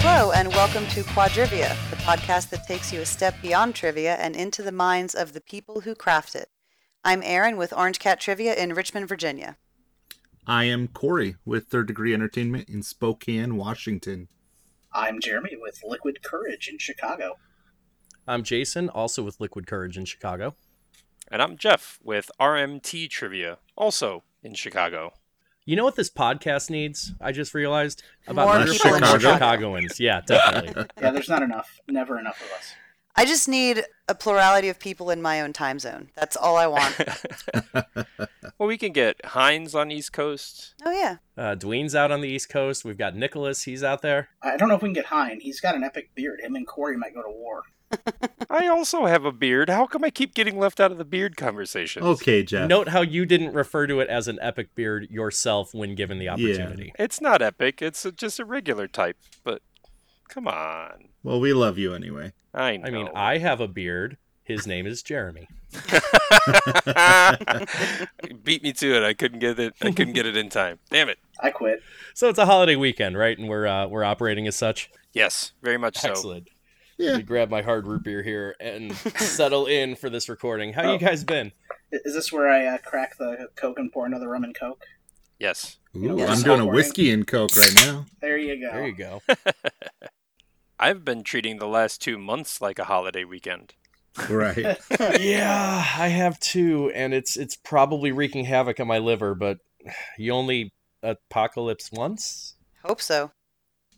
Hello, and welcome to Quadrivia, the podcast that takes you a step beyond trivia and into the minds of the people who craft it. I'm Aaron with Orange Cat Trivia in Richmond, Virginia. I am Corey with Third Degree Entertainment in Spokane, Washington. I'm Jeremy with Liquid Courage in Chicago. I'm Jason, also with Liquid Courage in Chicago. And I'm Jeff with RMT Trivia, also in Chicago. You know what this podcast needs? I just realized about More more people Chicago. Chicagoans. Yeah, definitely. Yeah, there's not enough. Never enough of us. I just need a plurality of people in my own time zone. That's all I want. well, we can get Heinz on East Coast. oh, yeah. Uh, Dwayne's out on the East Coast. We've got Nicholas. He's out there. I don't know if we can get Hein. He's got an epic beard. Him and Corey might go to war. I also have a beard. How come I keep getting left out of the beard conversation? Okay, Jeff. Note how you didn't refer to it as an epic beard yourself when given the opportunity. It's not epic. It's a, just a regular type. But come on. Well, we love you anyway. I know. I mean, I have a beard. His name is Jeremy. beat me to it. I couldn't get it. I couldn't get it in time. Damn it. I quit. So it's a holiday weekend, right? And we're uh, we're operating as such. Yes, very much so. Excellent. Yeah. Let me grab my hard root beer here and settle in for this recording. How Oh. you guys been? Is this where I uh, crack the Coke and pour another rum and Coke? Yes. Ooh, Yeah, I'm doing a whiskey and coke right now. There you go. There you go. I've been treating the last two months like a holiday weekend. Right. yeah, I have too, and it's it's probably wreaking havoc on my liver. But you only apocalypse once. Hope so.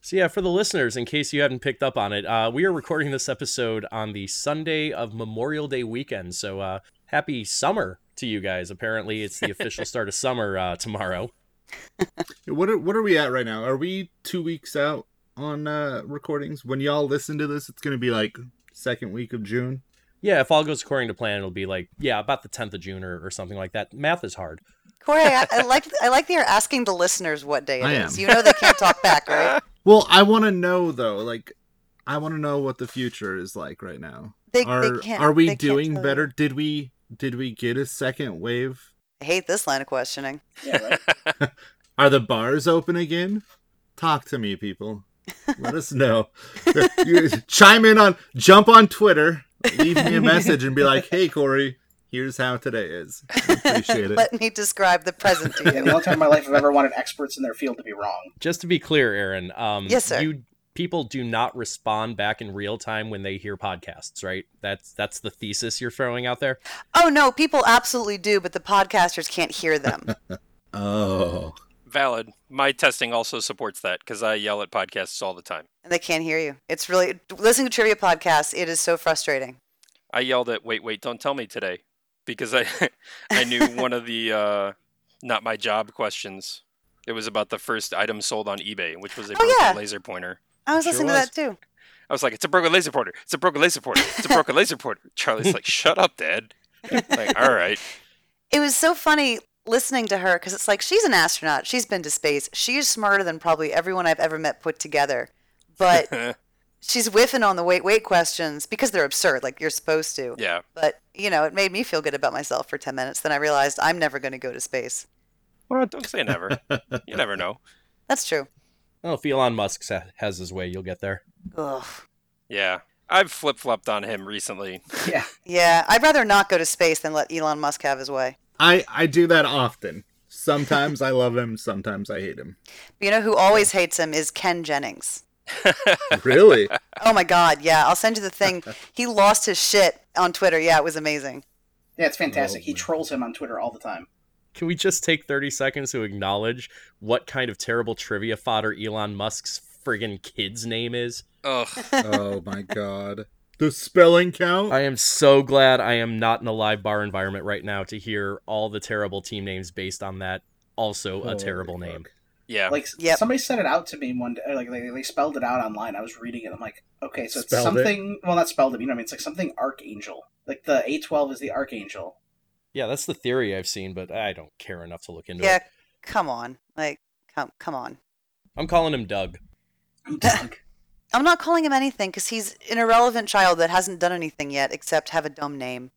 So yeah, for the listeners, in case you haven't picked up on it, uh, we are recording this episode on the Sunday of Memorial Day weekend. So uh, happy summer to you guys. Apparently, it's the official start of summer uh, tomorrow. what are what are we at right now? Are we two weeks out on uh recordings? When y'all listen to this, it's gonna be like second week of June. Yeah, if all goes according to plan, it'll be like yeah, about the 10th of June or, or something like that. Math is hard. Corey, I, I like I like that you're asking the listeners what day it I is. am. You know they can't talk back, right? Well, I want to know though. Like, I want to know what the future is like right now. They, are they can't. are we they can't doing better? you. Did we did we get a second wave? I hate this line of questioning. Yeah, right. Are the bars open again? Talk to me, people. Let us know. Chime in on, jump on Twitter, leave me a message, and be like, "Hey, Corey, here's how today is." I appreciate it. Let me describe the present to you. the only time in my life I've ever wanted experts in their field to be wrong. Just to be clear, Aaron, um, Yes, sir. You people do not respond back in real time when they hear podcasts, right? That's that's the thesis you're throwing out there. Oh no, people absolutely do, but the podcasters can't hear them. Oh, Valid. My testing also supports that because I yell at podcasts all the time. and they can't hear you. It's really listening to trivia podcasts. It is so frustrating. I yelled at wait, wait, don't tell me today because I I knew one of the uh, not my job questions. It was about the first item sold on eBay, which was a Oh, broken yeah. laser pointer. I was Sure listening was. to that too. I was like, "It's a broken laser pointer! It's a broken laser pointer! It's a broken laser pointer!" Charlie's like, "Shut up, Dad!" like, all right, It was so funny listening to her because it's like she's an astronaut. She's been to space. She's smarter than probably everyone I've ever met put together. But she's whiffing on the wait, wait questions because they're absurd, like you're supposed to. yeah. But, you know, it made me feel good about myself for 10 minutes. Then I realized I'm never going to go to space. Well, don't say never. You never know. That's true. Well, if Elon Musk has his way, you'll get there. Ugh. Yeah, I've flip flopped on him recently. Yeah. Yeah, I'd rather not go to space than let Elon Musk have his way. I I do that often. Sometimes I love him, sometimes I hate him. You know who always hates him is Ken Jennings. Really? Oh my God, yeah. I'll send you the thing. He lost his shit on Twitter. Yeah, it was amazing. Yeah, it's fantastic. Oh, he trolls him on Twitter all the time. Can we just take 30 seconds to acknowledge what kind of terrible trivia fodder Elon Musk's friggin' kid's name is? Ugh. oh my god. The spelling count? I am so glad I am not in a live bar environment right now to hear all the terrible team names based on that. Also, a terrible fuck. name. Yeah. Like Yep. somebody sent it out to me one day. Like they, they spelled it out online. I was reading it. I'm like, okay, so it's Spelled it? something. Well, not spelled it. You know what I mean? It's like something archangel. Like the A12 is the archangel. Yeah, that's the theory I've seen, but I don't care enough to look into Yeah, it. come on. Like, come, come on. I'm calling him Doug. Doug. I'm not calling him anything because he's an irrelevant child that hasn't done anything yet except have a dumb name.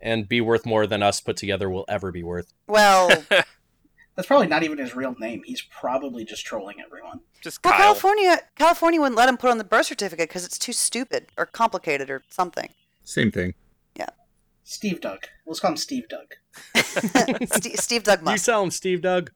And be worth more than us put together will ever be worth. Well, That's probably not even his real name. He's probably just trolling everyone. Just well, Kyle. California, California wouldn't let him put on the birth certificate because it's too stupid or complicated or something. Same thing. Yeah. Steve Doug. Let's call him Steve Doug. Steve, Steve Doug You Musk. sell him, Steve Doug.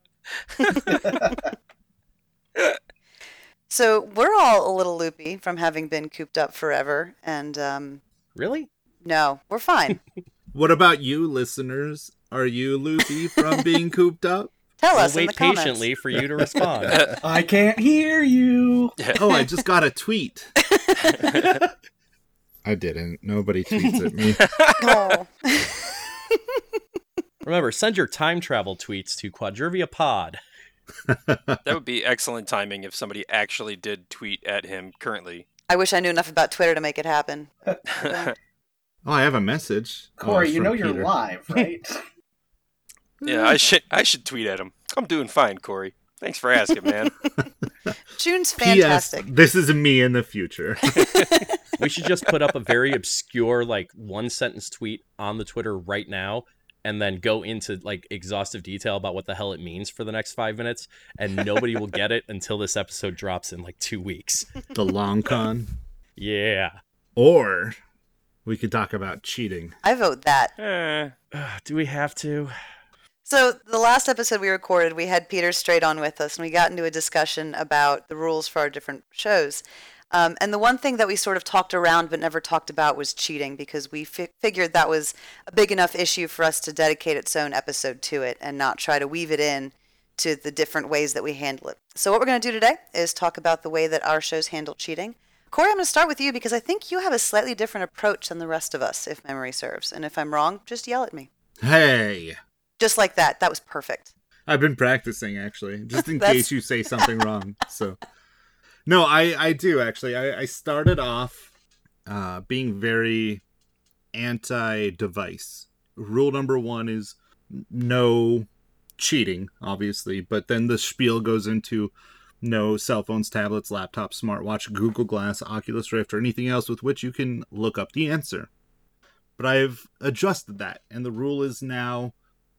So we're all a little loopy from having been cooped up forever, and um, Really? no, we're fine. What about you, listeners? Are you loopy from being cooped up? Tell We'll us in wait the comments. patiently for you to respond. I can't hear you. Oh, I just got a tweet. I didn't. Nobody tweets at me. Oh. Remember, send your time travel tweets to Quadrivia Pod. that would be excellent timing if somebody actually did tweet at him currently. I wish I knew enough about Twitter to make it happen. Oh, I have a message. Oh, Corey, it's you from know you're live, right? yeah, I should I should tweet at him. I'm doing fine, Corey. Thanks for asking, man. June's P.S. fantastic. This is me in the future. We should just put up a very obscure, like, one sentence tweet on the Twitter right now and then go into, like, exhaustive detail about what the hell it means for the next five minutes. And nobody will get it until this episode drops in, like, two weeks. the long con. Yeah. Or we could talk about cheating. I vote that. Eh. Ugh, do we have to? So the last episode we recorded, we had Peter straight on with us, and we got into a discussion about the rules for our different shows. Um, and the one thing that we sort of talked around but never talked about was cheating, because we fi- figured that was a big enough issue for us to dedicate its own episode to it and not try to weave it in to the different ways that we handle it. So what we're going to do today is talk about the way that our shows handle cheating. Corey, I'm going to start with you because I think you have a slightly different approach than the rest of us, if memory serves. And if I'm wrong, just yell at me. Hey, Just like that. That was perfect. I've been practicing actually, just in case you say something wrong. So, no, I I do actually. I, I started off uh, being very anti-device. Rule number one is no cheating, obviously, but then the spiel goes into no cell phones, tablets, laptops, smartwatch, Google Glass, Oculus Rift, or anything else with which you can look up the answer. But I've adjusted that, and the rule is now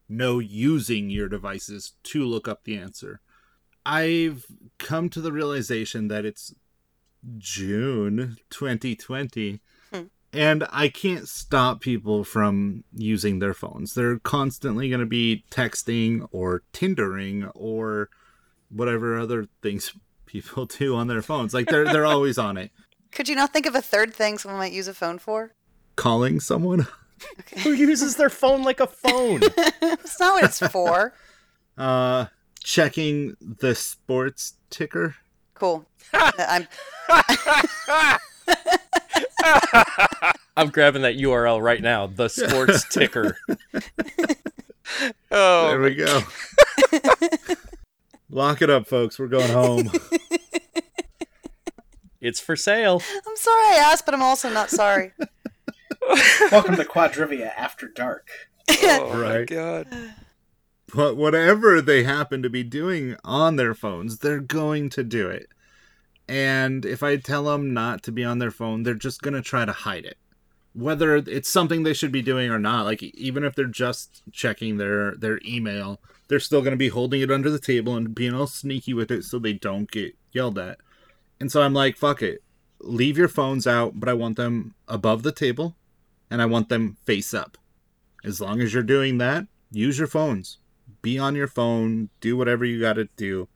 no using your devices to look up the answer. I've come to the realization that it's June 2020 Hmm. and I can't stop people from using their phones. They're constantly going to be texting or Tindering or whatever other things people do on their phones. Like they're they're always on it. Could you not think of a third thing someone might use a phone for? Calling someone, Who uses their phone like a phone? That's not what it's for. uh checking the sports ticker. Cool. I'm I'm grabbing that URL right now. The sports ticker. oh, there we go. Lock it up, folks. We're going home. It's for sale. I'm sorry I asked, but I'm also not sorry. Welcome to Quadrivia After Dark. oh my god. But whatever they happen to be doing on their phones, they're going to do it. And if I tell them not to be on their phone, they're just going to try to hide it. Whether it's something they should be doing or not, like even if they're just checking their their email, they're still going to be holding it under the table and being all sneaky with it so they don't get yelled at. And so I'm like, fuck it. Leave your phones out, but I want them above the table and I want them face up. As long as you're doing that, use your phones be on your phone, do whatever you got to do.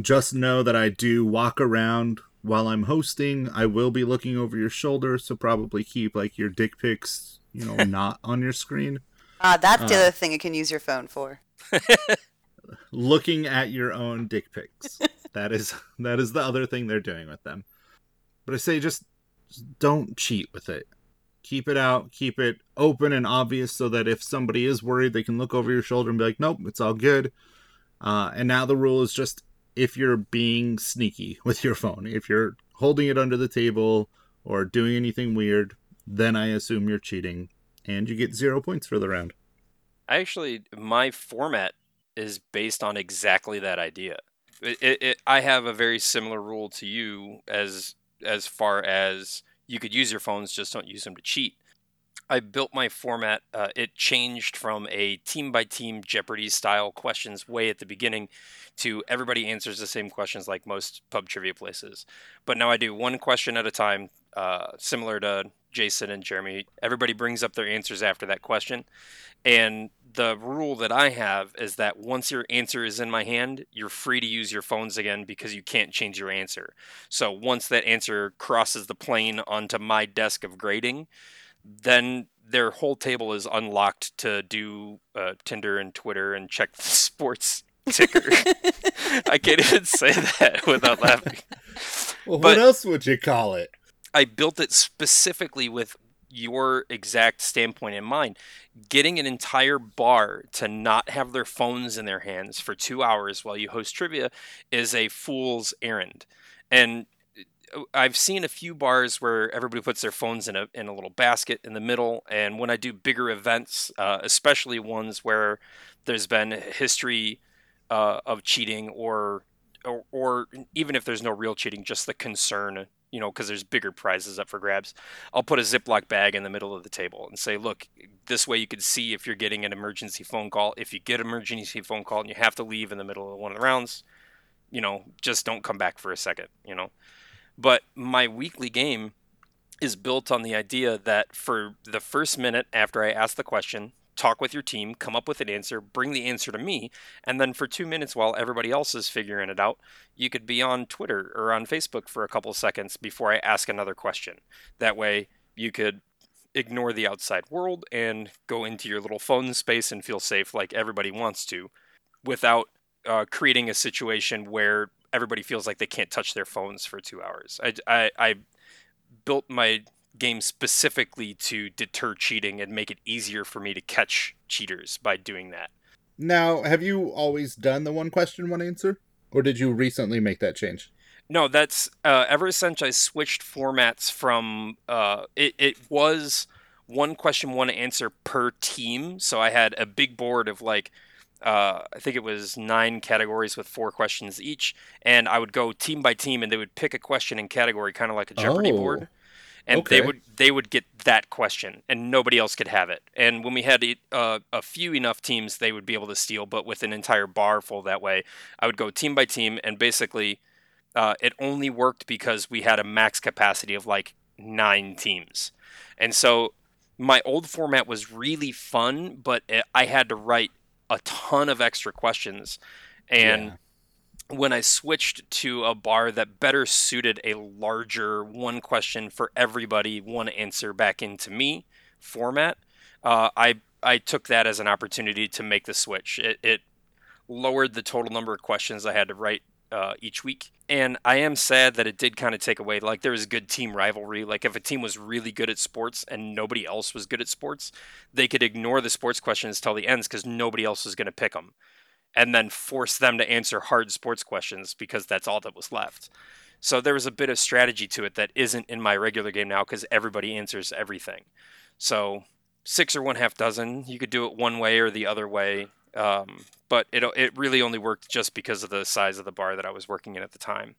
Just know that I do walk around while I'm hosting. I will be looking over your shoulder, so probably keep like your dick pics, you know, not on your screen. Ah, that's the Uh. other thing you can use your phone for. Looking at your own dick pics. that is that is the other thing they're doing with them. But I say just, just don't cheat with it. Keep it out, keep it open and obvious so that if somebody is worried, they can look over your shoulder and be like, nope, it's all good. Uh, and now the rule is just if you're being sneaky with your phone, if you're holding it under the table or doing anything weird, then I assume you're cheating and you get zero points for the round. I actually, my format is based on exactly that idea. It, it, it, I have a very similar rule to you as as far as you could use your phones, just don't use them to cheat. I built my format. Uh, it changed from a team by team Jeopardy style questions way at the beginning to everybody answers the same questions like most pub trivia places. But now I do one question at a time, uh, similar to Jason and Jeremy. Everybody brings up their answers after that question. And the rule that I have is that once your answer is in my hand, you're free to use your phones again because you can't change your answer. So once that answer crosses the plane onto my desk of grading, then their whole table is unlocked to do uh, Tinder and Twitter and check the sports ticker. I can't even say that without laughing. Well, But- what else would you call it? I built it specifically with your exact standpoint in mind. Getting an entire bar to not have their phones in their hands for two hours while you host trivia is a fool's errand. And I've seen a few bars where everybody puts their phones in a in a little basket in the middle. And when I do bigger events, uh, especially ones where there's been history uh, of cheating or, or or even if there's no real cheating, just the concern you know, because there's bigger prizes up for grabs. I'll put a Ziploc bag in the middle of the table and say, look, this way you can see if you're getting an emergency phone call. If you get an emergency phone call and you have to leave in the middle of one of the rounds, you know, just don't come back for a second, you know. But my weekly game is built on the idea that for the first minute after I ask the question, talk with your team, come up with an answer, bring the answer to me, and then for two minutes while everybody else is figuring it out, you could be on Twitter or on Facebook for a couple seconds before I ask another question. That way, you could ignore the outside world and go into your little phone space and feel safe like everybody wants to without uh, creating a situation where everybody feels like they can't touch their phones for two hours. I, I, I built my game specifically to deter cheating and make it easier for me to catch cheaters by doing that. Now, have you always done the one question, one answer? Or did you recently make that change? No, that's uh, ever since I switched formats from uh, it. It was one question, one answer per team. So I had a big board of like uh, I think it was nine categories with four questions each, and I would go team by team, and they would pick a question in category, kind of like a Jeopardy Oh, board, and they would they would get that question, and nobody else could have it. And when we had uh, a few enough teams, they would be able to steal, but with an entire bar full that way, I would go team by team, and basically, uh, it only worked because we had a max capacity of like nine teams, and so my old format was really fun, but I had to write a ton of extra questions, and when I switched to a bar that better suited a larger one question for everybody, one answer back into me format, uh, I I took that as an opportunity to make the switch. It, it lowered the total number of questions I had to write uh, each week, and I am sad that it did kind of take away. Like there was good team rivalry. Like if a team was really good at sports and nobody else was good at sports, they could ignore the sports questions till the ends because nobody else was going to pick them and then force them to answer hard sports questions because that's all that was left. So there was a bit of strategy to it that isn't in my regular game now because everybody answers everything. So six or one half dozen, you could do it one way or the other way. Um, but it it really only worked just because of the size of the bar that I was working in at the time.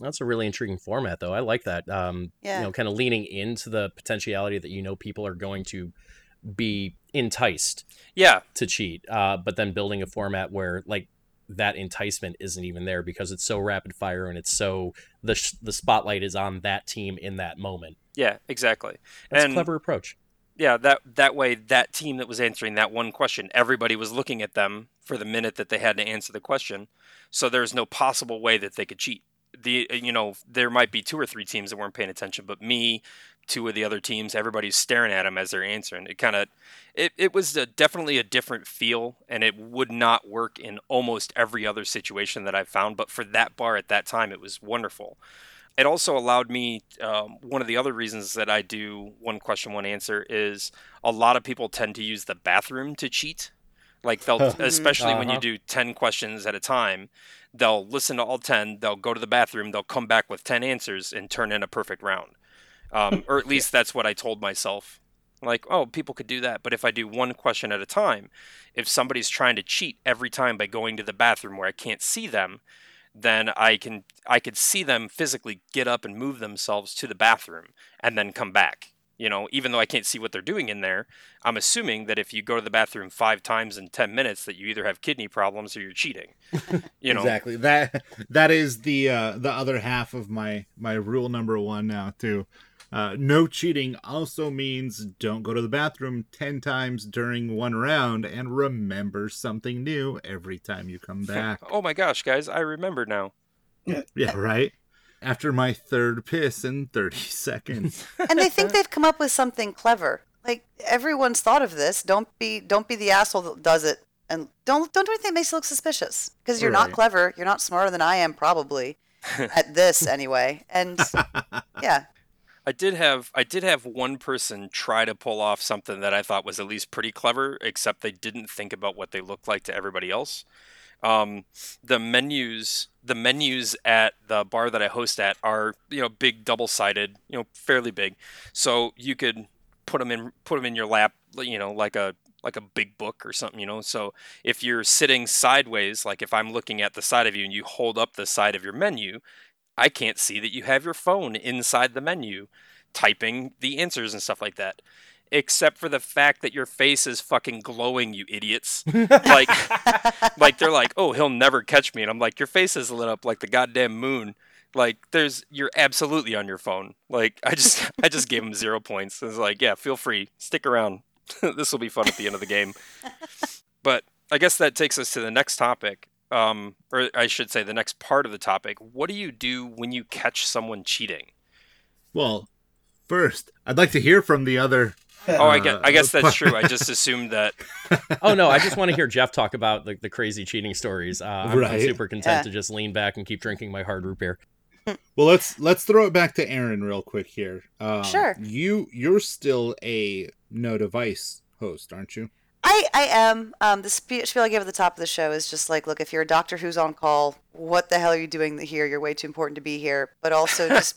That's a really intriguing format, though. I like that. Um, Yeah. You know, kind of leaning into the potentiality that you know people are going to be enticed Yeah, to cheat, uh, but then building a format where like that enticement isn't even there because it's so rapid fire and it's so the sh- the spotlight is on that team in that moment. yeah, exactly. That's And- a clever approach. Yeah, that that way that team that was answering that one question, everybody was looking at them for the minute that they had to answer the question. So there's no possible way that they could cheat. The you know, there might be two or three teams that weren't paying attention, but me, two of the other teams, everybody's staring at them as they're answering. It kind of it, it was a, definitely a different feel and it would not work in almost every other situation that I've found, but for that bar at that time it was wonderful it also allowed me um, one of the other reasons that i do one question one answer is a lot of people tend to use the bathroom to cheat. Like they'll especially when you Uh-huh. do 10 questions at a time they'll listen to all 10 they'll go to the bathroom they'll come back with 10 answers and turn in a perfect round. Um, or at least that's what i told myself. Like oh people could do that but if i do one question at a time if somebody's trying to cheat every time by going to the bathroom where i can't see them then I can I could see them physically get up and move themselves to the bathroom and then come back. You know, even though I can't see what they're doing in there, I'm assuming that if you go to the bathroom five times in ten minutes, that you either have kidney problems or you're cheating. You know, exactly that that is the uh the other half of my my rule number one now too uh no cheating also means don't go to the bathroom 10 times during one round and remember something new every time you come back oh my gosh, guys, I remember now. yeah yeah right after my third piss in 30 seconds and they think they've come up with something clever. Like everyone's thought of this. Don't be don't be the asshole that does it, and don't don't do anything that makes you look suspicious. Because you're not clever. You're not smarter than I am, probably at this anyway. And yeah, I did have I did have one person try to pull off something that I thought was at least pretty clever, except they didn't think about what they looked like to everybody else. Um, the menus the menus at the bar that I host at are you know big double sided, you know fairly big, so you could put them in put them in your lap, you know like a like a big book or something, you know. So if you're sitting sideways, like if I'm looking at the side of you and you hold up the side of your menu, I can't see that you have your phone inside the menu typing the answers and stuff like that. Except for the fact that your face is fucking glowing, you idiots. like like they're like, "Oh, he'll never catch me." And I'm like, "Your face is lit up like the goddamn moon." Like there's you're absolutely on your phone. Like I just I just gave him 0 points. It's like, "Yeah, feel free. Stick around. this will be fun at the end of the game." But I guess that takes us to the next topic. Um, or I should say the next part of the topic. What do you do when you catch someone cheating? well first i'd like to hear from the other Oh, I guess, I guess Uh, that's true. I just assumed that. oh no, I just want to hear Jeff talk about the, the crazy cheating stories. Uh, I'm, I'm super content Yeah. to just lean back and keep drinking my hard root beer. Well, let's let's throw it back to Aaron real quick here. Um, Sure. You you're still a no device host, aren't you? I, I am. Um, the spe- spiel I gave at the top of the show is just like, look, if you're a doctor who's on call, what the hell are you doing here? You're way too important to be here. But also just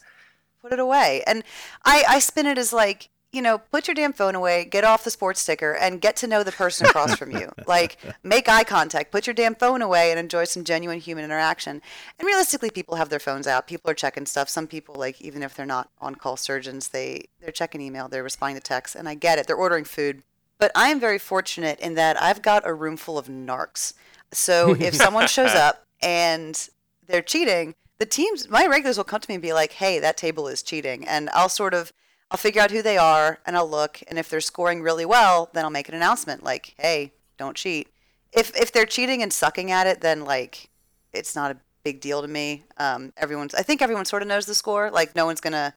put it away. And I, I spin it as like, you know, put your damn phone away, get off the sports sticker, and get to know the person across from you. Like, make eye contact, put your damn phone away, and enjoy some genuine human interaction. And realistically, people have their phones out. People are checking stuff. Some people, like, even if they're not on-call surgeons, they they're checking email, they're responding to texts, and I get it. They're ordering food. But I am very fortunate in that I've got a room full of narcs. So if someone shows up and they're cheating, the teams, my regulars will come to me and be like, "Hey, that table is cheating," and I'll sort of, I'll figure out who they are and I'll look, and if they're scoring really well, then I'll make an announcement like, "Hey, don't cheat." If if they're cheating and sucking at it, then like, it's not a big deal to me. Um, everyone's, I think everyone sort of knows the score. Like, no one's gonna.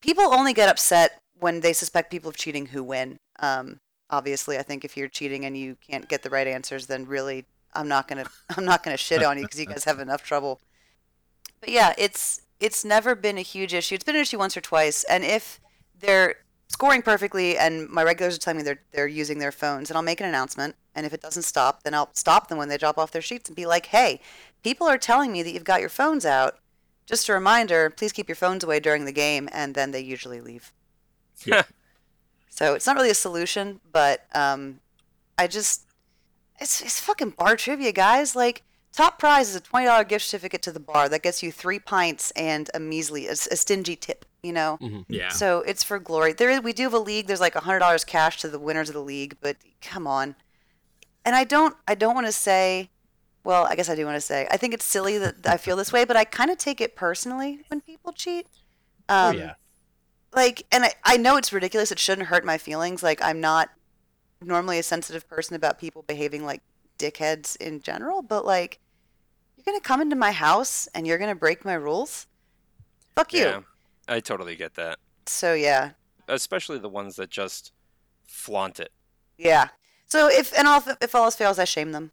People only get upset when they suspect people of cheating who win. Um, obviously, I think if you're cheating and you can't get the right answers, then really, I'm not gonna, I'm not gonna shit on you because you guys have enough trouble. But yeah, it's it's never been a huge issue. It's been an issue once or twice, and if they're scoring perfectly and my regulars are telling me they're they're using their phones, and I'll make an announcement. And if it doesn't stop, then I'll stop them when they drop off their sheets and be like, "Hey, people are telling me that you've got your phones out. Just a reminder, please keep your phones away during the game." And then they usually leave. Yeah. So it's not really a solution, but um, I just it's it's fucking bar trivia, guys. Like top prize is a twenty dollar gift certificate to the bar that gets you three pints and a measly, a, a stingy tip. You know. Yeah. So it's for glory. There, we do have a league. There's like a hundred dollars cash to the winners of the league, but come on. And I don't, I don't want to say. Well, I guess I do want to say. I think it's silly that I feel this way, but I kind of take it personally when people cheat. Um, oh yeah. Like and I, I know it's ridiculous it shouldn't hurt my feelings like i'm not normally a sensitive person about people behaving like dickheads in general but like you're gonna come into my house and you're gonna break my rules fuck you Yeah, I totally get that. so yeah Especially the ones that just flaunt it. yeah so if and all if all else fails i shame them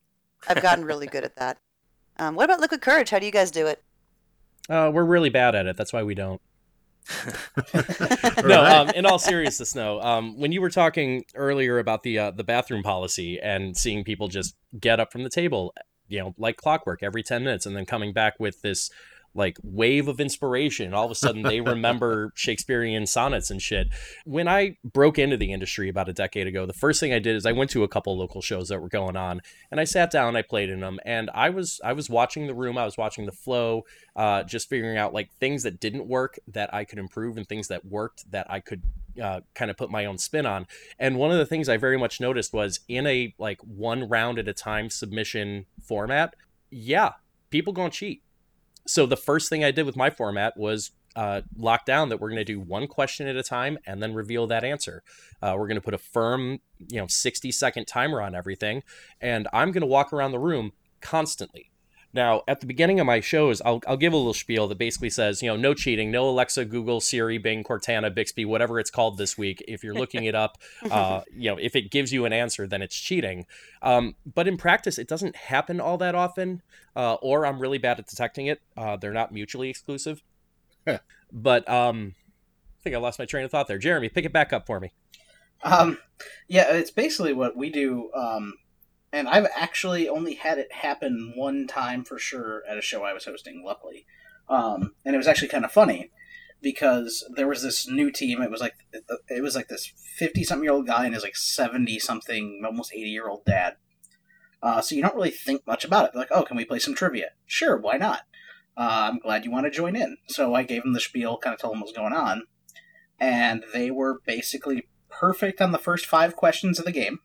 i've gotten really good at that um, what about liquid courage how do you guys do it Uh, we're really bad at it. That's why we don't. No, um, in all seriousness, no. Um, when you were talking earlier about the uh, the bathroom policy and seeing people just get up from the table, you know, like clockwork every ten minutes, and then coming back with this like wave of inspiration. All of a sudden they remember Shakespearean sonnets and shit. When I broke into the industry about a decade ago, the first thing I did is I went to a couple local shows that were going on and I sat down, I played in them and I was I was watching the room, I was watching the flow, uh, just figuring out like things that didn't work that I could improve and things that worked that I could uh, kind of put my own spin on. And one of the things I very much noticed was in a like one round at a time submission format, yeah, people gonna cheat. So the first thing I did with my format was uh, lock down that we're going to do one question at a time and then reveal that answer. Uh, we're going to put a firm, you know, 60 second timer on everything, and I'm going to walk around the room constantly now, at the beginning of my shows, I'll, I'll give a little spiel that basically says, you know, no cheating, no Alexa, Google, Siri, Bing, Cortana, Bixby, whatever it's called this week. If you're looking it up, uh, you know, if it gives you an answer, then it's cheating. Um, but in practice, it doesn't happen all that often, uh, or I'm really bad at detecting it. Uh, they're not mutually exclusive. but um, I think I lost my train of thought there. Jeremy, pick it back up for me. Um, yeah, it's basically what we do. Um, and I've actually only had it happen one time for sure at a show I was hosting. Luckily, um, and it was actually kind of funny because there was this new team. It was like it was like this fifty something year old guy and his like seventy something, almost eighty year old dad. Uh, so you don't really think much about it. They're like, oh, can we play some trivia? Sure, why not? Uh, I'm glad you want to join in. So I gave them the spiel, kind of told them what was going on, and they were basically perfect on the first five questions of the game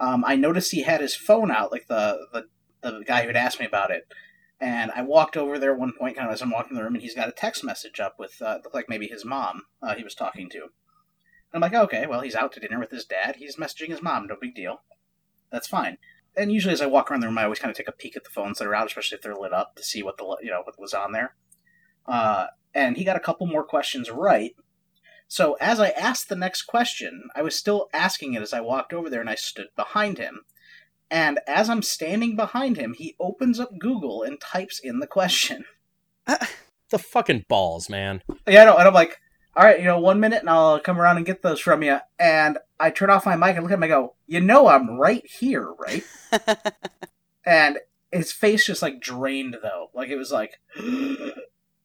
um, I noticed he had his phone out, like the, the the guy who had asked me about it. And I walked over there one point, kind of as I'm walking the room, and he's got a text message up with uh, looked like maybe his mom uh, he was talking to. And I'm like, okay, well, he's out to dinner with his dad. He's messaging his mom. No big deal. That's fine. And usually, as I walk around the room, I always kind of take a peek at the phones that are out, especially if they're lit up, to see what the you know what was on there. Uh, and he got a couple more questions right, so as I asked the next question, I was still asking it as I walked over there and I stood behind him. And as I'm standing behind him, he opens up Google and types in the question. Uh, the fucking balls, man. Yeah, I know. And I'm like, all right, you know, one minute and I'll come around and get those from you. And I turn off my mic and look at him and go, you know, I'm right here, right? and his face just like drained though. Like it was like, and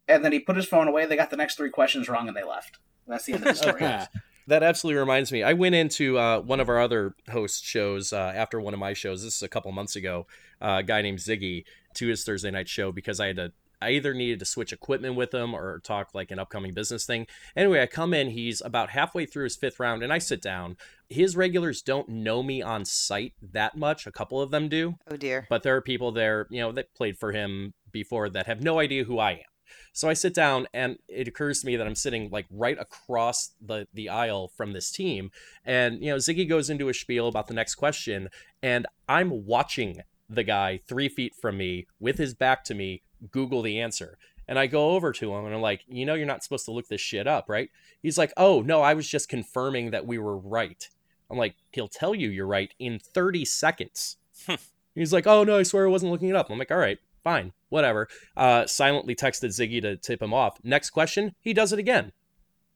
then he put his phone away. They got the next three questions wrong and they left. That's the end of the story. that absolutely reminds me. I went into uh, one of our other host shows uh, after one of my shows. This is a couple months ago. Uh, a guy named Ziggy to his Thursday night show because I had to. I either needed to switch equipment with him or talk like an upcoming business thing. Anyway, I come in. He's about halfway through his fifth round, and I sit down. His regulars don't know me on site that much. A couple of them do. Oh dear. But there are people there, you know, that played for him before that have no idea who I am. So I sit down and it occurs to me that I'm sitting like right across the the aisle from this team and you know Ziggy goes into a spiel about the next question and I'm watching the guy 3 feet from me with his back to me google the answer. And I go over to him and I'm like, "You know you're not supposed to look this shit up, right?" He's like, "Oh, no, I was just confirming that we were right." I'm like, "He'll tell you you're right in 30 seconds." Hmm. He's like, "Oh no, I swear I wasn't looking it up." I'm like, "All right, fine, whatever. Uh, silently texted Ziggy to tip him off. Next question, he does it again.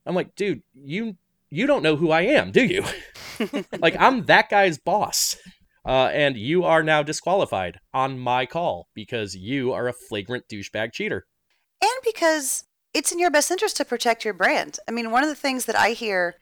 I'm like, dude, you you don't know who I am, do you? like I'm that guy's boss. Uh, and you are now disqualified on my call because you are a flagrant douchebag cheater. And because it's in your best interest to protect your brand. I mean, one of the things that I hear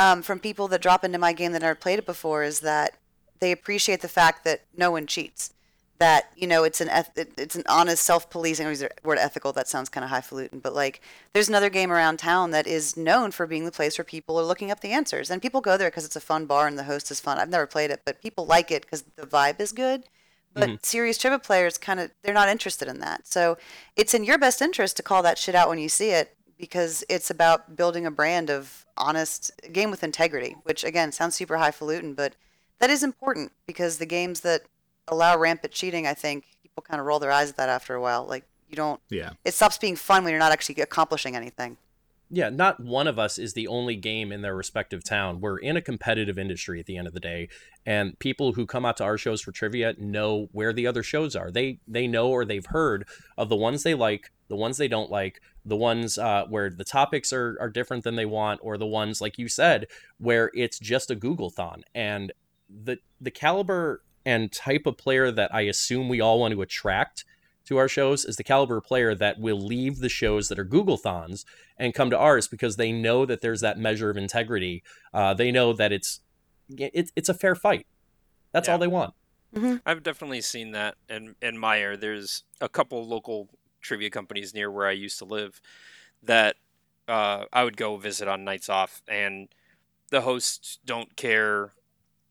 um, from people that drop into my game that never played it before is that they appreciate the fact that no one cheats that you know it's an eth- it's an honest self-policing or the word ethical? That sounds kind of highfalutin but like there's another game around town that is known for being the place where people are looking up the answers and people go there because it's a fun bar and the host is fun. I've never played it but people like it because the vibe is good. But mm-hmm. serious trivia players kind of they're not interested in that. So it's in your best interest to call that shit out when you see it because it's about building a brand of honest game with integrity which again sounds super highfalutin but that is important because the games that allow rampant cheating, I think people kind of roll their eyes at that after a while. Like you don't. Yeah. It stops being fun when you're not actually accomplishing anything. Yeah, not one of us is the only game in their respective town. We're in a competitive industry at the end of the day, and people who come out to our shows for trivia know where the other shows are. They they know or they've heard of the ones they like, the ones they don't like, the ones uh, where the topics are are different than they want, or the ones like you said where it's just a Google thon. And the the caliber and type of player that I assume we all want to attract to our shows is the caliber of player that will leave the shows that are Google-thons and come to ours because they know that there's that measure of integrity. Uh, they know that it's it, it's a fair fight. That's Yeah. all they want. I've definitely seen that in in my. There's a couple local trivia companies near where I used to live that uh, I would go visit on nights off, and the hosts don't care,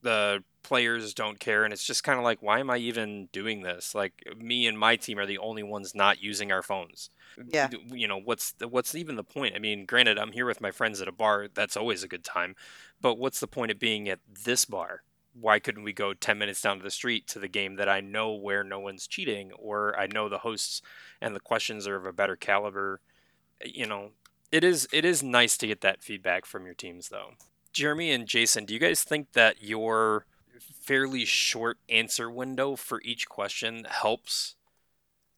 the players don't care, and it's just kind of like, why am I even doing this? Like me and my team are the only ones not using our phones. Yeah. You know what's the, what's even the point? I mean, granted, I'm here with my friends at a bar. That's always a good time, but what's the point of being at this bar? why couldn't we go 10 minutes down to the street to the game that I know where no one's cheating or I know the hosts and the questions are of a better caliber eh, you know it is it is nice to get that feedback from your teams though Jeremy and Jason do you guys think that your fairly short answer window for each question helps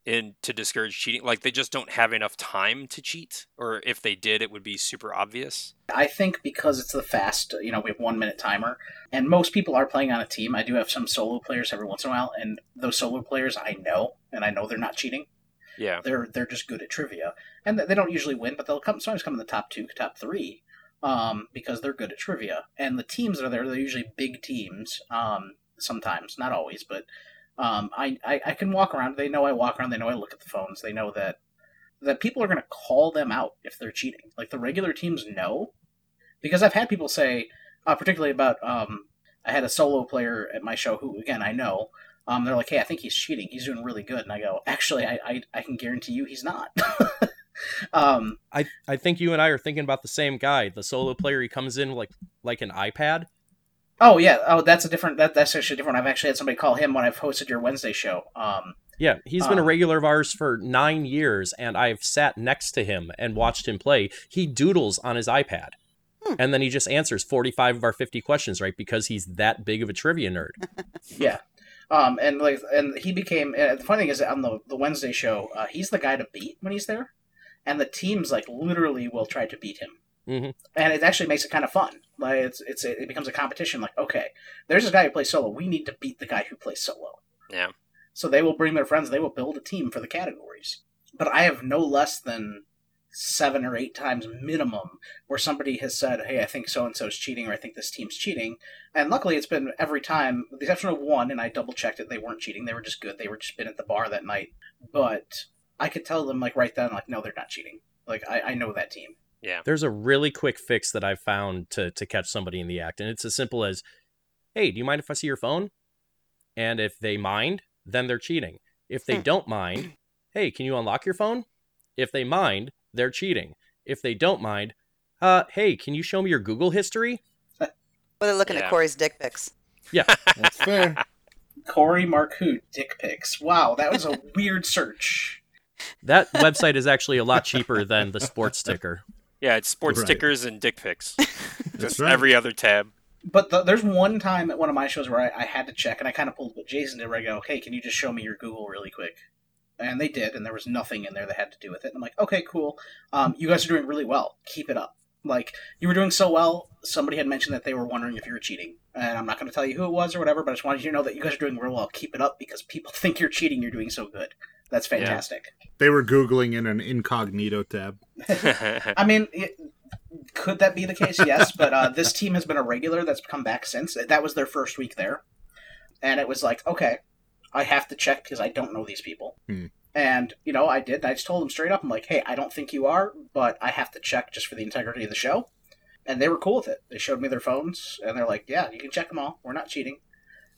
in to discourage cheating like they just don't have enough time to cheat or if they did it would be super obvious I think because it's the fast, you know, we have one minute timer, and most people are playing on a team. I do have some solo players every once in a while, and those solo players I know, and I know they're not cheating. yeah They're they're just good at trivia, and they don't usually win, but they'll come sometimes come in the top two, top three, um, because they're good at trivia. And the teams that are there, they're usually big teams. Um, sometimes, not always, but um, I, I I can walk around. They know I walk around. They know I look at the phones. They know that that people are going to call them out if they're cheating. Like the regular teams know, because I've had people say, uh, particularly about um, I had a solo player at my show who, again, I know. Um, they're like, "Hey, I think he's cheating. He's doing really good." And I go, "Actually, I I, I can guarantee you he's not." um, I I think you and I are thinking about the same guy. The solo player, he comes in like like an iPad. oh yeah, oh that's a different. That, that's actually different. I've actually had somebody call him when I've hosted your Wednesday show. Um, Yeah, he's been a Uh. regular of ours for nine years, and I've sat next to him and watched him play. He doodles on his iPad, Hmm. and then he just answers forty-five of our fifty questions, right? Because he's that big of a trivia nerd. Yeah. Um, and like, and he became. Uh, the funny thing is, that on the the Wednesday show, uh, he's the guy to beat when he's there, and the teams like literally will try to beat him. Mhm. And it actually makes it kind of fun. Like it's it's it becomes a competition. Like, okay, there's this guy who plays solo. We need to beat the guy who plays solo. Yeah. So they will bring their friends. They will build a team for the categories. But I have no less than seven or eight times minimum where somebody has said, "Hey, I think so and so is cheating," or "I think this team's cheating." And luckily, it's been every time, with the exception of one, and I double checked it. They weren't cheating. They were just good. They were just been at the bar that night. But I could tell them like right then, like, no, they're not cheating. Like I, I know that team. Yeah. There's a really quick fix that I've found to to catch somebody in the act, and it's as simple as, "Hey, do you mind if I see your phone?" And if they mind, then they're cheating. If they Hmm. don't mind, "Hey, can you unlock your phone?" If they mind, they're cheating. If they don't mind, uh, "Hey, can you show me your Google history?" Well, they're looking Yeah. at Corey's dick pics. Yeah, that's fair. Corey Marcoux dick pics. Wow, that was a weird search. That website is actually a lot cheaper than the sports sticker. Yeah, it's sports Right. stickers and dick pics. Just right. every other tab. But the, there's one time at one of my shows where I, I had to check, and I kind of pulled what Jason did, where I go, "Hey, can you just show me your Google really quick?" And they did, and there was nothing in there that had to do with it. And I'm like, "Okay, cool. Um, you guys are doing really well. Keep it up. Like you were doing so well. Somebody had mentioned that they were wondering if you were cheating, and I'm not going to tell you who it was or whatever. But I just wanted you to know that you guys are doing real well. Keep it up because people think you're cheating. You're doing so good. That's fantastic. They were googling in an incognito tab. I mean, it, could that be the case? Yes, but uh, this team has been a regular that's come back since. That was their first week there, and it was like, okay, I have to check because I don't know these people. Hmm. And you know, I did. I just told them straight up. I'm like, hey, I don't think you are, but I have to check just for the integrity of the show. And they were cool with it. They showed me their phones, and they're like, yeah, you can check them all. We're not cheating.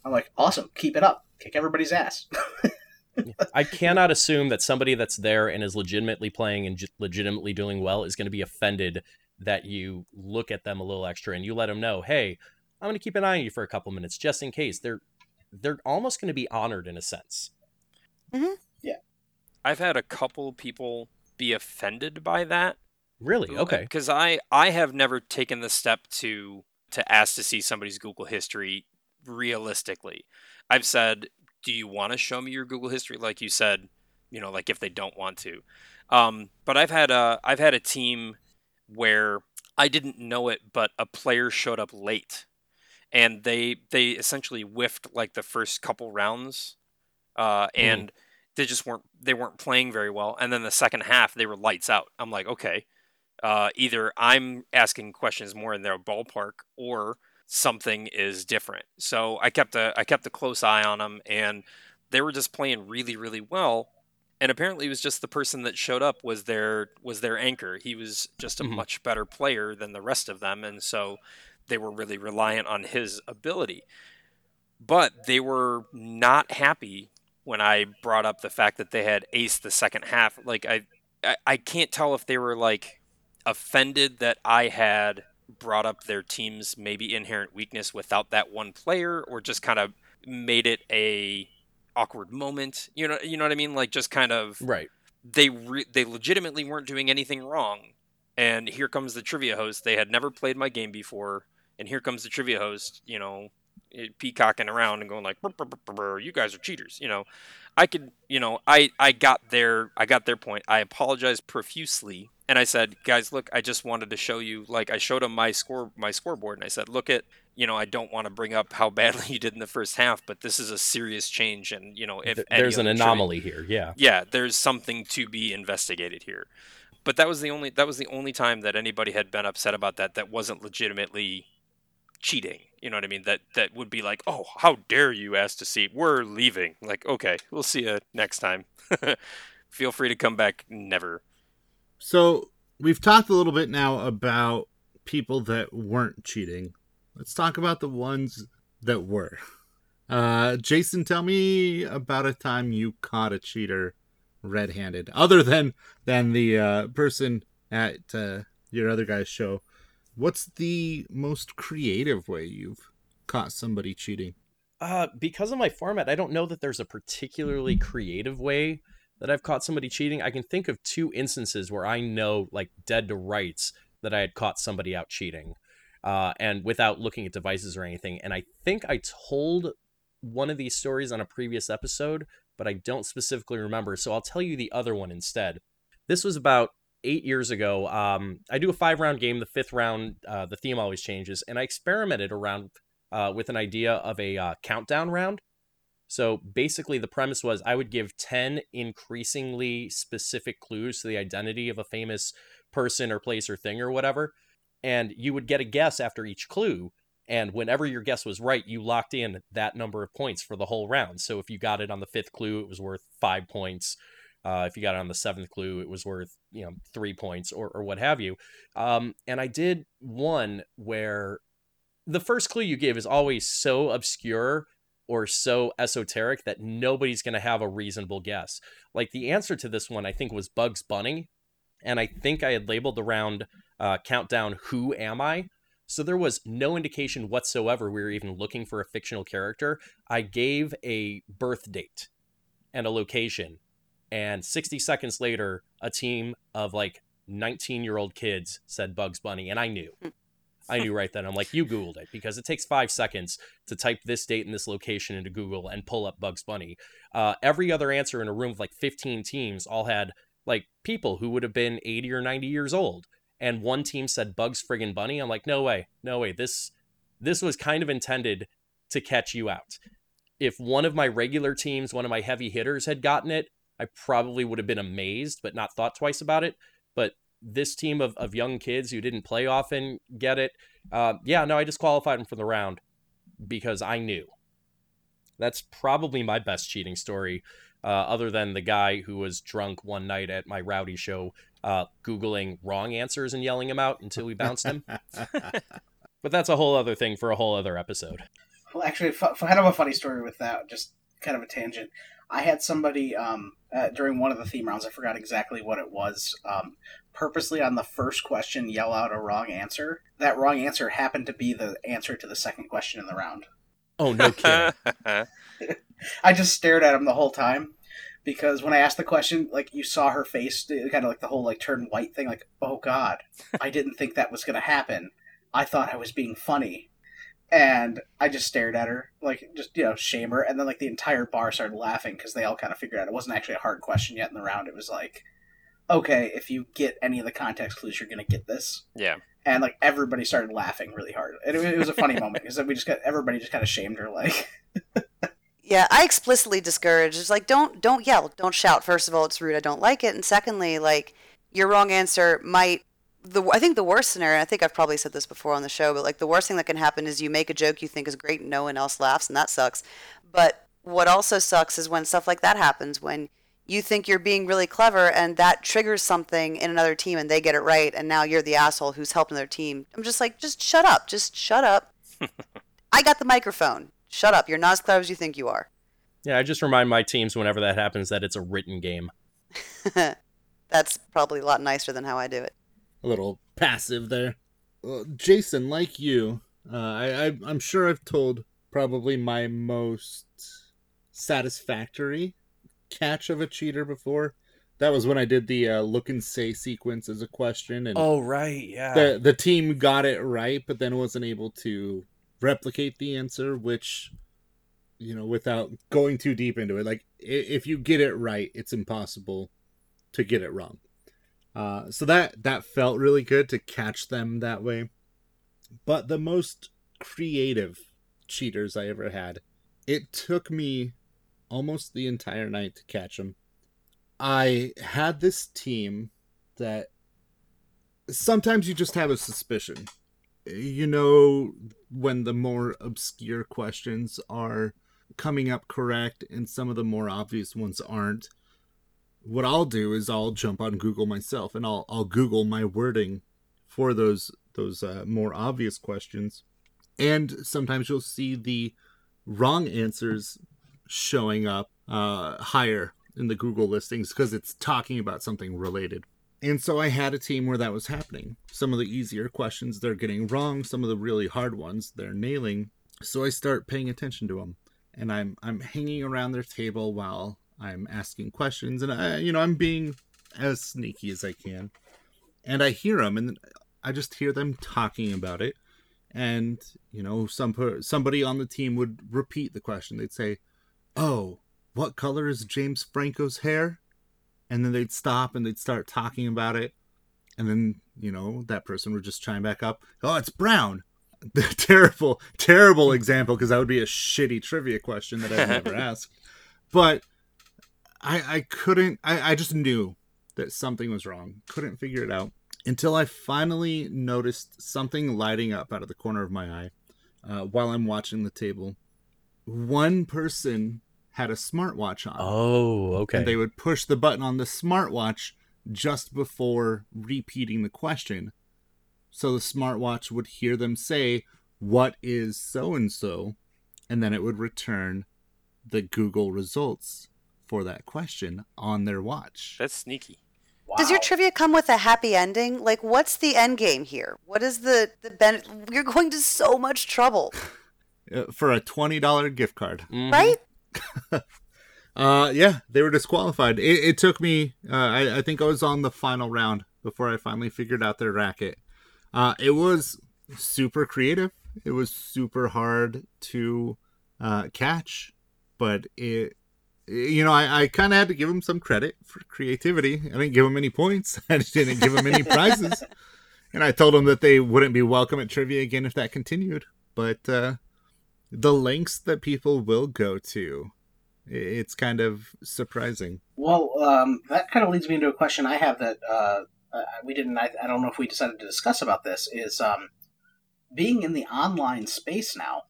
I'm like, awesome, keep it up, kick everybody's ass. I cannot assume that somebody that's there and is legitimately playing and j- legitimately doing well is going to be offended that you look at them a little extra and you let them know, "Hey, I'm going to keep an eye on you for a couple minutes just in case." They're they're almost going to be honored in a sense. Mm-hmm. Yeah. I've had a couple people be offended by that. Really? Okay. Because I I have never taken the step to to ask to see somebody's Google history realistically. I've said, "Do you want to show me your Google history?" Like you said, you know, like if they don't want to. Um, but I've had a I've had a team where I didn't know it, but a player showed up late, and they they essentially whiffed like the first couple rounds, uh, and they just weren't they weren't playing very well. And then the second half, they were lights out. I'm like, okay, uh, either I'm asking questions more in their ballpark, or something is different. So I kept a I kept a close eye on them, and they were just playing really really well. And apparently, it was just the person that showed up was their was their anchor. He was just a Mhm. much better player than the rest of them, and so they were really reliant on his ability. But they were not happy when I brought up the fact that they had aced the second half. Like I, I, I can't tell if they were like offended that I had brought up their team's maybe inherent weakness without that one player, or just kind of made it a awkward moment. You know, you know what I mean? Like just kind of Right. they re- they legitimately weren't doing anything wrong. And here comes the trivia host. They had never played my game before, and here comes the trivia host. You know, Eh, peacocking around and going like, "Brr, brr, brr, brr, brr, "You guys are cheaters." You know, I could, you know, I I got their I got their point. I apologized profusely, and I said, "Guys, look, I just wanted to show you. Like, I showed them my score my scoreboard, and I said, look at." You know, I don't want to bring up how badly you did in the first half, but this is a serious change, and you know, if There's an anomaly here. Yeah. yeah there's something to be investigated here but that was the only that was the only time that anybody had been upset about that that wasn't legitimately cheating you know what i mean that that would be like oh how dare you ask to see we're leaving like okay we'll see you next time feel free to come back never So we've talked a little bit now about people that weren't cheating. Let's talk about the ones that were. Uh, Jason, tell me about a time you caught a cheater red-handed, other than than the uh, person at uh, your other guy's show. What's the most creative way you've caught somebody cheating? Uh, because of my format, I don't know that there's a particularly creative way that I've caught somebody cheating. I can think of two instances where I know, like dead to rights, that I had caught somebody out cheating, uh, and without looking at devices or anything. And I think I told one of these stories on a previous episode, but I don't specifically remember. So I'll tell you the other one instead. This was about eight years ago. Um, I do a five round game. The fifth round, uh, the theme always changes, and I experimented around uh, with an idea of a uh, countdown round. So basically, the premise was I would give 10 increasingly specific clues to the identity of a famous person or place or thing or whatever. And you would get a guess after each clue. And whenever your guess was right, you locked in that number of points for the whole round. So if you got it on the fifth clue, it was worth five points. Uh, if you got it on the seventh clue, it was worth you know three points or or what have you. Um, and I did one where the first clue you give is always so obscure or so esoteric that nobody's going to have a reasonable guess. Like the answer to this one, I think, was Bugs Bunny. And I think I had labeled the round uh, countdown, Who Am I? So there was no indication whatsoever we were even looking for a fictional character. I gave a birth date and a location. And 60 seconds later, a team of like 19 year old kids said Bugs Bunny. And I knew. I knew right then. I'm like, you Googled it because it takes five seconds to type this date and this location into Google and pull up Bugs Bunny. Uh, every other answer in a room of like 15 teams all had like people who would have been 80 or 90 years old. And one team said Bugs friggin' Bunny. I'm like, no way, no way. This this was kind of intended to catch you out. If one of my regular teams, one of my heavy hitters had gotten it, I probably would have been amazed, but not thought twice about it. But this team of, of young kids who didn't play often get it. Uh, yeah, no, I disqualified them from the round because I knew. That's probably my best cheating story, uh, other than the guy who was drunk one night at my rowdy show, uh, Googling wrong answers and yelling him out until we bounced him. but that's a whole other thing for a whole other episode. Well, actually, fu- kind of a funny story with that. Just kind of a tangent. I had somebody um, uh, during one of the theme rounds. I forgot exactly what it was. Um, purposely on the first question, yell out a wrong answer. That wrong answer happened to be the answer to the second question in the round. Oh, no kidding. I just stared at him the whole time because when I asked the question, like you saw her face, kind of like the whole like turn white thing. Like, oh god, I didn't think that was going to happen. I thought I was being funny, and I just stared at her, like just you know shame her. And then like the entire bar started laughing because they all kind of figured out it wasn't actually a hard question yet in the round. It was like, okay, if you get any of the context clues, you're going to get this. yeah And like everybody started laughing really hard, and it, it was a funny moment because we just got everybody just kind of shamed her, like. Yeah, I explicitly discourage. It's like don't don't yell, don't shout. First of all, it's rude. I don't like it. And secondly, like your wrong answer might the I think the worst scenario. I think I've probably said this before on the show, but like the worst thing that can happen is you make a joke you think is great and no one else laughs, and that sucks. But what also sucks is when stuff like that happens when you think you're being really clever and that triggers something in another team and they get it right and now you're the asshole who's helping their team. I'm just like, just shut up. Just shut up. I got the microphone. Shut up. You're not as clever as you think you are. Yeah, I just remind my teams whenever that happens that it's a written game. That's probably a lot nicer than how I do it. A little passive there. Well, Jason, like you, uh, I, I I'm sure I've told probably my most satisfactory catch of a cheater before. That was when I did the uh, look and say sequence as a question, and Oh right, yeah. the the team got it right, but then wasn't able to replicate the answer, which you know, without going too deep into it, like if you get it right, it's impossible to get it wrong. Uh, so that that felt really good to catch them that way. But the most creative cheaters I ever had, it took me almost the entire night to catch them. I had this team that sometimes you just have a suspicion. You know, when the more obscure questions are coming up correct and some of the more obvious ones aren't. What I'll do is I'll jump on Google myself and I'll I'll Google my wording for those those uh, more obvious questions. And sometimes you'll see the wrong answers showing up uh, higher in the Google listings because it's talking about something related. And so I had a team where that was happening. Some of the easier questions they're getting wrong, some of the really hard ones they're nailing. So I start paying attention to them, and I'm I'm hanging around their table while I'm asking questions, and I you know I'm being as sneaky as I can. And I hear them, and I just hear them talking about it. And you know, some per- somebody on the team would repeat the question. They'd say, "Oh, what color is James Franco's hair?" and then they'd stop and they'd start talking about it and then you know that person would just chime back up oh it's brown terrible terrible example because that would be a shitty trivia question that i'd never ask but i i couldn't I, I just knew that something was wrong couldn't figure it out until i finally noticed something lighting up out of the corner of my eye uh, while i'm watching the table one person had a smartwatch on Oh, okay. and they would push the button on the smartwatch just before repeating the question. So the smartwatch would hear them say, What is so and so? And then it would return the Google results for that question on their watch. That's sneaky. Wow. Does your trivia come with a happy ending? Like, what's the end game here? What is the the ben- You're going to so much trouble, Uh, for a $20 gift card. Mhm. right? Uh, yeah, they were disqualified. It, it took me, uh, I, I think I was on the final round before I finally figured out their racket. Uh, it was super creative. It was super hard to uh, catch, but it, you know, I, I kind of had to give them some credit for creativity. I didn't give them any points. I didn't give them any prizes, and I told them that they wouldn't be welcome at trivia again if that continued. But uh, the lengths that people will go to it's kind of surprising. Well, um, that kind of leads me into a question I have that uh, uh, we didn't. I, I don't know if we decided to discuss about this. Is um, being in the online space now.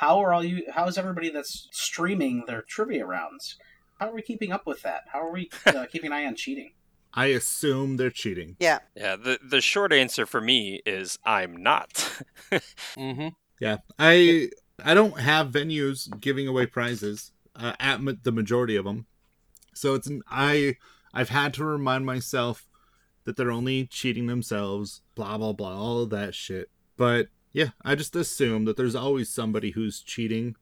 How are all you? How is everybody that's streaming their trivia rounds? How are we keeping up with that? How are we uh, keeping an eye on cheating? I assume they're cheating. Yeah. Yeah, the the short answer for me is I'm not. Mhm. Yeah, I I don't have venues giving away prizes uh, at ma- the majority of them, so it's an, I I've had to remind myself that they're only cheating themselves. Blah blah blah, all of that shit. But yeah, I just assume that there's always somebody who's cheating,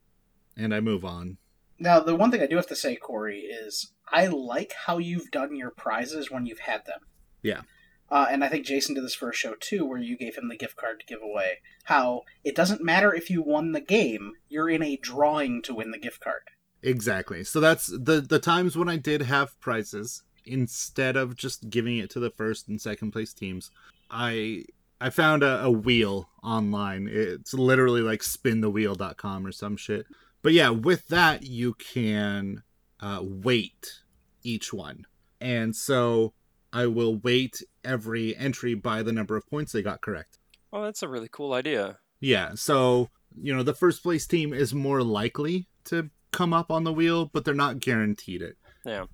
and I move on. Now, the one thing I do have to say, Corey, is I like how you've done your prizes when you've had them. Yeah. Uh, and I think Jason did this for a show too, where you gave him the gift card to give away. How it doesn't matter if you won the game, you're in a drawing to win the gift card. Exactly. So that's the the times when I did have prizes instead of just giving it to the first and second place teams. I I found a, a wheel online. It's literally like spinthewheel.com or some shit. But yeah, with that, you can uh, weight each one. And so I will weight every entry by the number of points they got correct. Oh, that's a really cool idea. Yeah, so, you know, the first place team is more likely to come up on the wheel, but they're not guaranteed it. Yeah.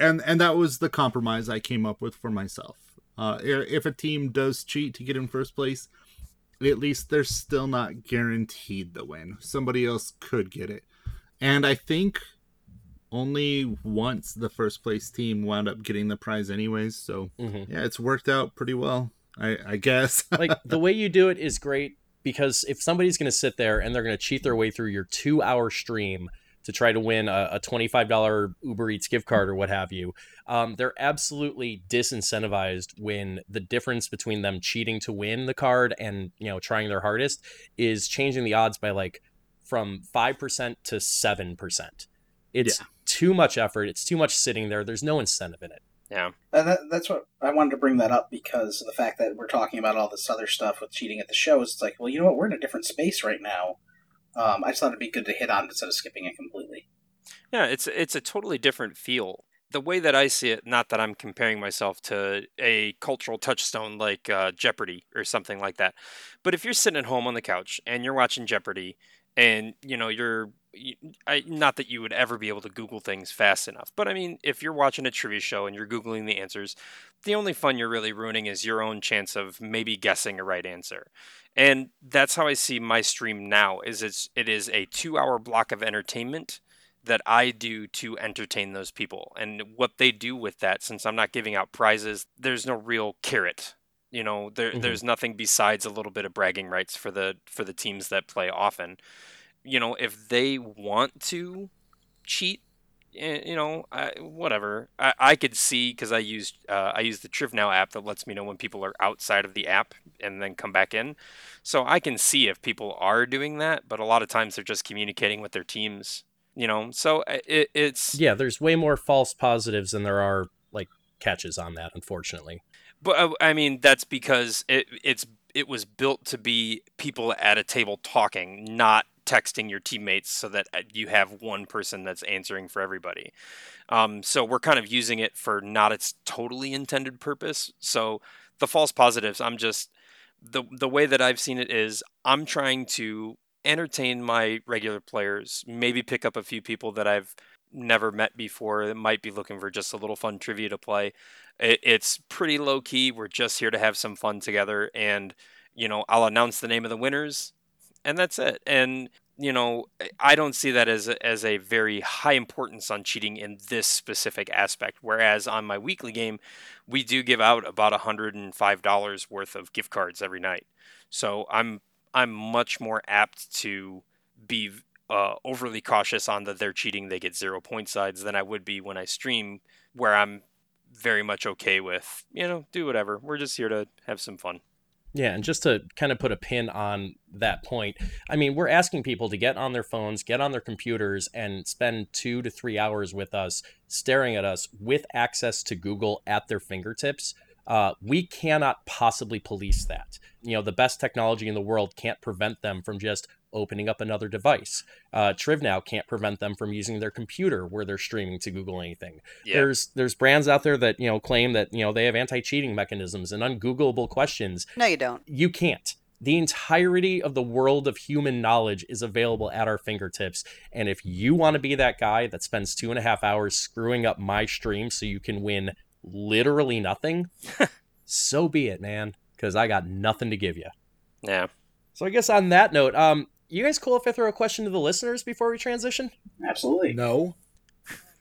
And and that was the compromise I came up with for myself. Uh, if a team does cheat to get in first place, at least they're still not guaranteed the win. Somebody else could get it. And I think only once the first place team wound up getting the prize anyways, so Mhm. yeah, it's worked out pretty well. I, I guess. like the way you do it is great because if somebody's going to sit there and they're going to cheat their way through your two hour stream to try to win a, a $25 Uber Eats gift card or what have you, um, they're absolutely disincentivized when the difference between them cheating to win the card and you know trying their hardest is changing the odds by like from 5% to 7%. It's Yeah. too much effort. It's too much sitting there. There's no incentive in it. Yeah. And that, that's what I wanted to bring that up because of the fact that we're talking about all this other stuff with cheating at the shows. It's like, well, you know what? We're in a different space right now. Um, I just thought it'd be good to hit on it instead of skipping it completely. Yeah, it's it's a totally different feel. The way that I see it, not that I'm comparing myself to a cultural touchstone like uh, Jeopardy or something like that, but if you're sitting at home on the couch and you're watching Jeopardy, and you know you're, you, I, not that you would ever be able to Google things fast enough, but I mean, if you're watching a trivia show and you're googling the answers, the only fun you're really ruining is your own chance of maybe guessing a right answer. And that's how I see my stream now. Is it's it is a two hour block of entertainment that I do to entertain those people. And what they do with that, since I'm not giving out prizes, there's no real carrot. You know, there Mhm. there's nothing besides a little bit of bragging rights for the for the teams that play often. You know, if they want to cheat, eh, you know, I, whatever. I, I could see because I used uh, I use the TrivNow app that lets me know when people are outside of the app and then come back in. So I can see if people are doing that, but a lot of times they're just communicating with their teams. You know, so uh, it, it's Yeah, there's way more false positives than there are like catches on that, unfortunately. But uh, I mean, that's because it it's it was built to be people at a table talking, not texting your teammates, so that uh, you have one person that's answering for everybody. Um, so we're kind of using it for not its totally intended purpose. So the false positives, I'm just the the way that I've seen it is I'm trying to entertain my regular players, maybe pick up a few people that I've never met before that might be looking for just a little fun trivia to play it, it's pretty low key. We're just here to have some fun together, and you know, I'll announce the name of the winners, and that's it. And you know, I don't see that as a, as a very high importance on cheating in this specific aspect. Whereas on my weekly game, we do give out about hundred and five dollars worth of gift cards every night. So I'm I'm much more apt to be uh, overly cautious on that they're cheating, they get zero point sides than I would be when I stream, where I'm very much okay with, you know, do whatever. We're just here to have some fun. Yeah, and just to kind of put a pin on that point, I mean, we're asking people to get on their phones, get on their computers, and spend two to three hours with us, staring at us with access to Google at their fingertips. Uh, we cannot possibly police that. You know, the best technology in the world can't prevent them from just opening up another device. Uh, TrivNow can't prevent them from using their computer where they're streaming to Google anything. Yeah. There's there's brands out there that you know claim that you know they have anti-cheating mechanisms and ungoogleable questions No, you don't. you can't. The entirety of the world of human knowledge is available at our fingertips. And if you want to be that guy that spends two and a half hours screwing up my stream so you can win literally nothing, so be it, man. Because I got nothing to give you. Yeah. So I guess on that note, um, you guys cool if I throw a question to the listeners before we transition? Absolutely. No.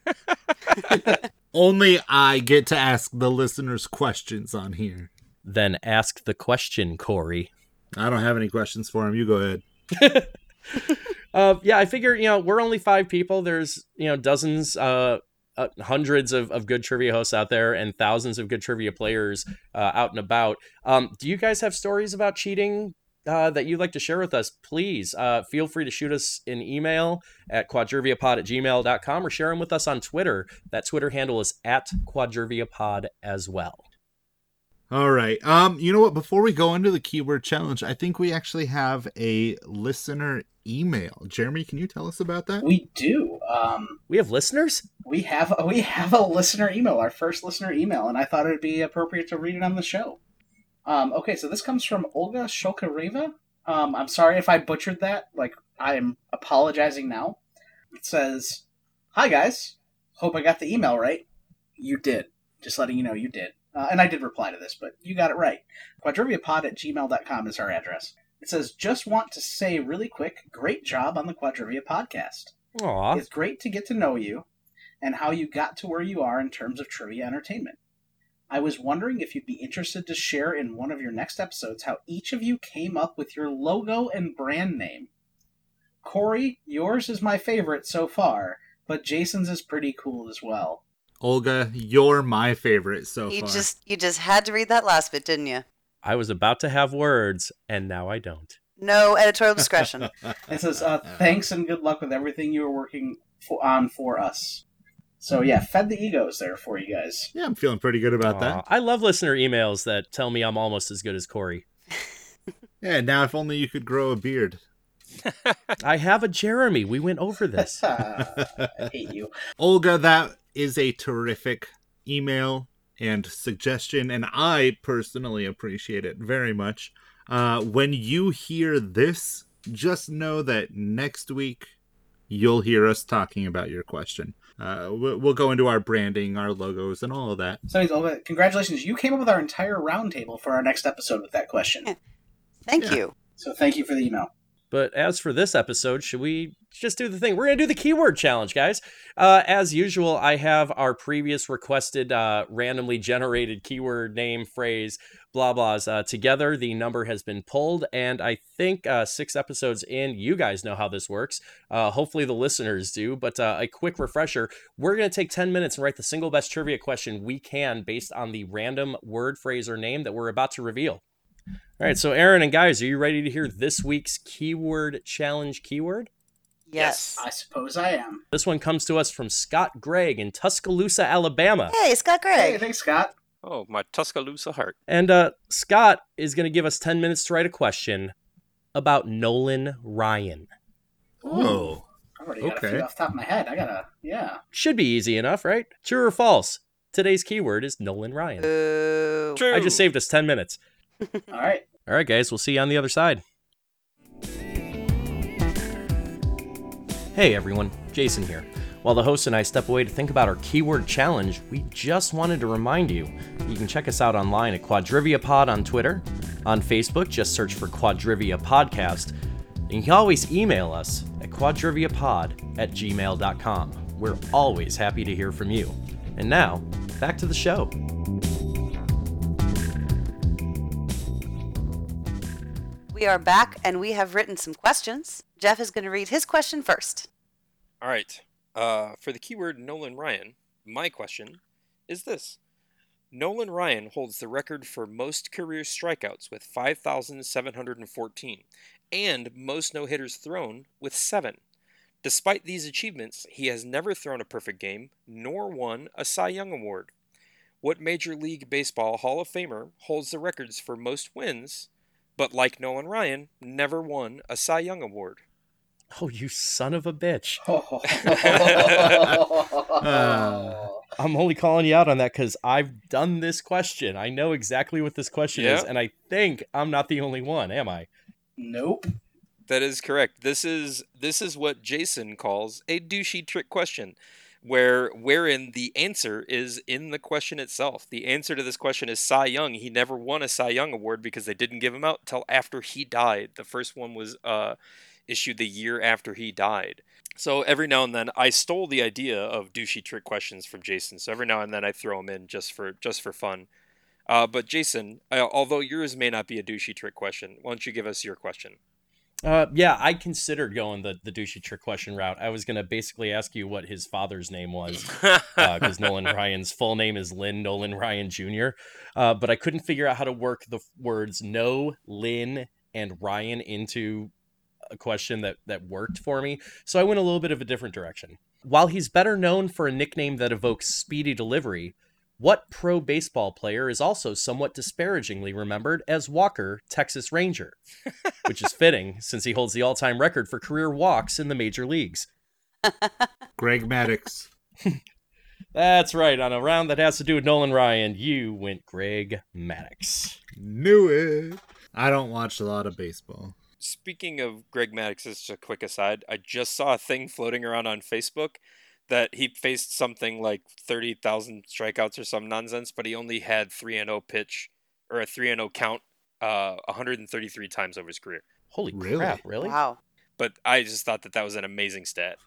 Only I get to ask the listeners questions on here. Then ask the question, Corey. I don't have any questions for him. You go ahead. uh, yeah, I figure you know we're only five people. There's you know dozens, uh, uh, hundreds of, of good trivia hosts out there, and thousands of good trivia players uh, out and about. Um, do you guys have stories about cheating uh, that you'd like to share with us? Please uh, feel free to shoot us an email at quadriviapod at gmail.com or share them with us on Twitter. That Twitter handle is at quadriviapod as well. All right. Um, you know what? Before we go into the keyword challenge, I think we actually have a listener email. Jeremy, can you tell us about that? We do. Um, We have listeners? we have we have a listener email, our first listener email, and I thought it'd be appropriate to read it on the show. Um, okay, so this comes from Olga Shokareva. Um, I'm sorry if I butchered that. Like I'm apologizing now. It says, "Hi guys, hope I got the email right. You did. Just letting you know you did. Uh, and I did reply to this, but you got it right. Quadriviapod at gmail.com is our address. It says, just want to say really quick, great job on the Quadrivia podcast. Aw. It's great to get to know you and how you got to where you are in terms of trivia entertainment. I was wondering if you'd be interested to share in one of your next episodes how each of you came up with your logo and brand name. Corey, yours is my favorite so far, but Jason's is pretty cool as well. Olga, you're my favorite so You far. just you just had to read that last bit, didn't you? I was about to have words, and now I don't. No editorial discretion. It says, uh, "Thanks and good luck with everything you are working for, on for us." So yeah, fed the egos there for you guys. Yeah, I'm feeling pretty good about Aw, that. I love listener emails that tell me I'm almost as good as Corey. Yeah, now if only you could grow a beard. I have a Jeremy. We went over this. I hate you. Olga, that is a terrific email and suggestion, and I personally appreciate it very much. Uh, when you hear this, just know that next week you'll hear us talking about your question. Uh, we'll, we'll go into our branding, our logos, and all of that. So anyways, Olga, congratulations! You came up with our entire roundtable for our next episode with that question. Thank Yeah. you. So thank you for the email. But as for this episode, should we just do the thing? We're going to do the keyword challenge, guys. Uh, as usual, I have our previous requested uh, randomly generated keyword name, phrase, blah, blahs uh, together. The number has been pulled. And I think uh, six episodes in, you guys know how this works. Uh, hopefully the listeners do. But uh, a quick refresher we're going to take 10 minutes and write the single best trivia question we can based on the random word, phrase, or name that we're about to reveal. All right, so Aaron and guys, are you ready to hear this week's keyword challenge keyword? Yes. I suppose I am. This one comes to us from Scott Gregg in Tuscaloosa, Alabama. Hey, Scott Gregg. Hey, Gregg. thanks, Scott. Oh, my Tuscaloosa heart. And uh, Scott is going to give us 10 minutes to write a question about Nolan Ryan. Oh, I already got a Okay. few off the top of my head. I gotta, yeah. Should be easy enough, right? True or false? Today's keyword is Nolan Ryan. Boo. True. I just saved us 10 minutes. All right. All right, guys, we'll see you on the other side. Hey everyone, Jason here. While the host and I step away to think about our keyword challenge, we just wanted to remind you you can check us out online at Quadrivia Pod on Twitter. On Facebook, just search for Quadrivia Podcast. And you can always email us at quadriviapod at gmail.com. We're always happy to hear from you. And now, back to the show. We are back and we have written some questions. Jeff is going to read his question first. All right. Uh, for the keyword Nolan Ryan, my question is this Nolan Ryan holds the record for most career strikeouts with 5,714 and most no hitters thrown with seven. Despite these achievements, he has never thrown a perfect game nor won a Cy Young Award. What Major League Baseball Hall of Famer holds the records for most wins, but like Nolan Ryan, never won a Cy Young Award? Oh, you son of a bitch. Uh. I'm only calling you out on that because I've done this question. I know exactly what this question is, and I think I'm not the only one, am I? nope. That is correct. This is this is what Jason calls a douchey trick question, where wherein the answer is in the question itself. The answer to this question is Cy Young. He never won a Cy Young award because they didn't give him out till after he died. The first one was uh, issued the year after he died. So every now and then I stole the idea of douchey trick questions from Jason. So every now and then I throw them in just for just for fun. Uh, but Jason, uh, although yours may not be a douchey trick question, why don't you give us your question? Uh, yeah, I considered going the, the douchey trick question route. I was going to basically ask you what his father's name was. because Nolan Ryan's full name is Lynn Nolan Ryan Jr. Uh, but I couldn't figure out how to work the words no, Lynn, and Ryan into a question that that worked for me. So I went a little bit of a different direction. While he's better known for a nickname that evokes speedy delivery, What pro baseball player is also somewhat disparagingly remembered as Walker, Texas Ranger? Which is fitting since he holds the all time record for career walks in the major leagues. Greg Maddux. That's right. On a round that has to do with Nolan Ryan, you went Greg Maddux. Knew it. I don't watch a lot of baseball. Speaking of Greg Maddux, just a quick aside, I just saw a thing floating around on Facebook that he faced something like 30,000 strikeouts or some nonsense, but he only had 3 and 0 pitch or a 3 and 0 count uh 133 times over his career. Holy Really? crap, really? Wow. But I just thought that that was an amazing stat.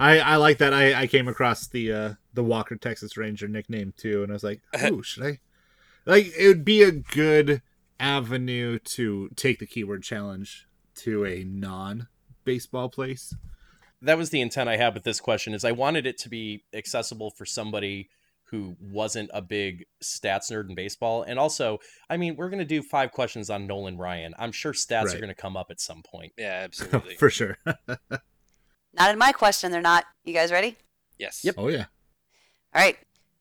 I, I like that. I, I came across the uh, the Walker Texas Ranger nickname too, and I was like, "Ooh, should I?" Like, it would be a good avenue to take the keyword challenge to a non baseball place. That was the intent I had with this question is I wanted it to be accessible for somebody who wasn't a big stats nerd in baseball. And also, I mean, we're going to do five questions on Nolan Ryan. I'm sure stats Right. are going to come up at some point. Yeah, absolutely. For sure. Not in my question, they're not. You guys ready? yes. Yep. oh yeah. All right.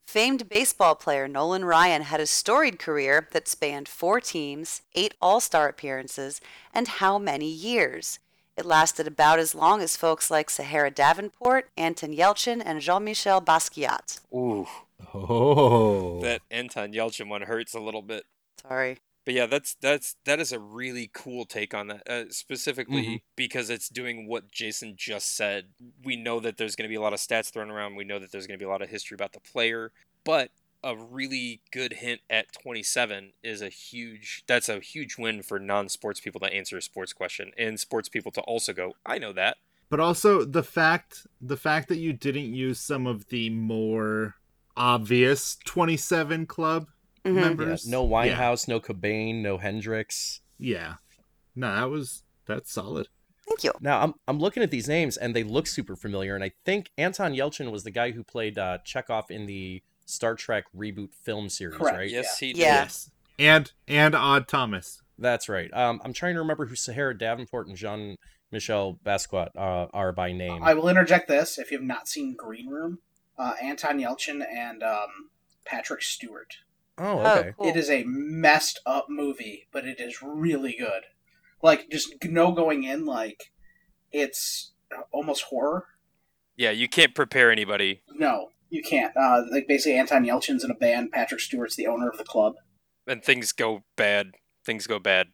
Famed baseball player Nolan Ryan had a storied career that spanned four teams, eight All Star appearances, and how many years? It lasted about as long as folks like Sahara Davenport, Anton Yelchin, and Jean Michel Basquiat. Ooh, Oh. that Anton Yelchin one hurts a little bit. Sorry. But yeah, that's that's that is a really cool take on that, uh, specifically Mhm. because it's doing what Jason just said. We know that there's going to be a lot of stats thrown around. We know that there's going to be a lot of history about the player, but a really good hint at 27 is a huge. That's a huge win for non-sports people to answer a sports question, and sports people to also go, "I know that." but also the fact the fact that you didn't use some of the more obvious 27 club Mhm. Yeah, members. no Yeah. Winehouse, no Cobain, no Hendrix. Yeah. No, that was that's solid. Thank you. Now I'm I'm looking at these names and they look super familiar. And I think Anton Yelchin was the guy who played uh, Chekov in the Star Trek reboot film series, Correct. right? Yes, he did. Yes. And and Odd Thomas. That's right. Um, I'm trying to remember who Sahara Davenport and Jean Michel Basquiat uh, are by name. I will interject this: if you have not seen Green Room, uh, Anton Yelchin and um, Patrick Stewart. oh, Oh, okay. cool. It is a messed up movie, but it is really good. Like just no going in, like it's almost horror. Yeah, you can't prepare anybody. No, you can't. Uh, like basically, Anton Yelchin's in a band. Patrick Stewart's the owner of the club. and things go bad. Things go bad.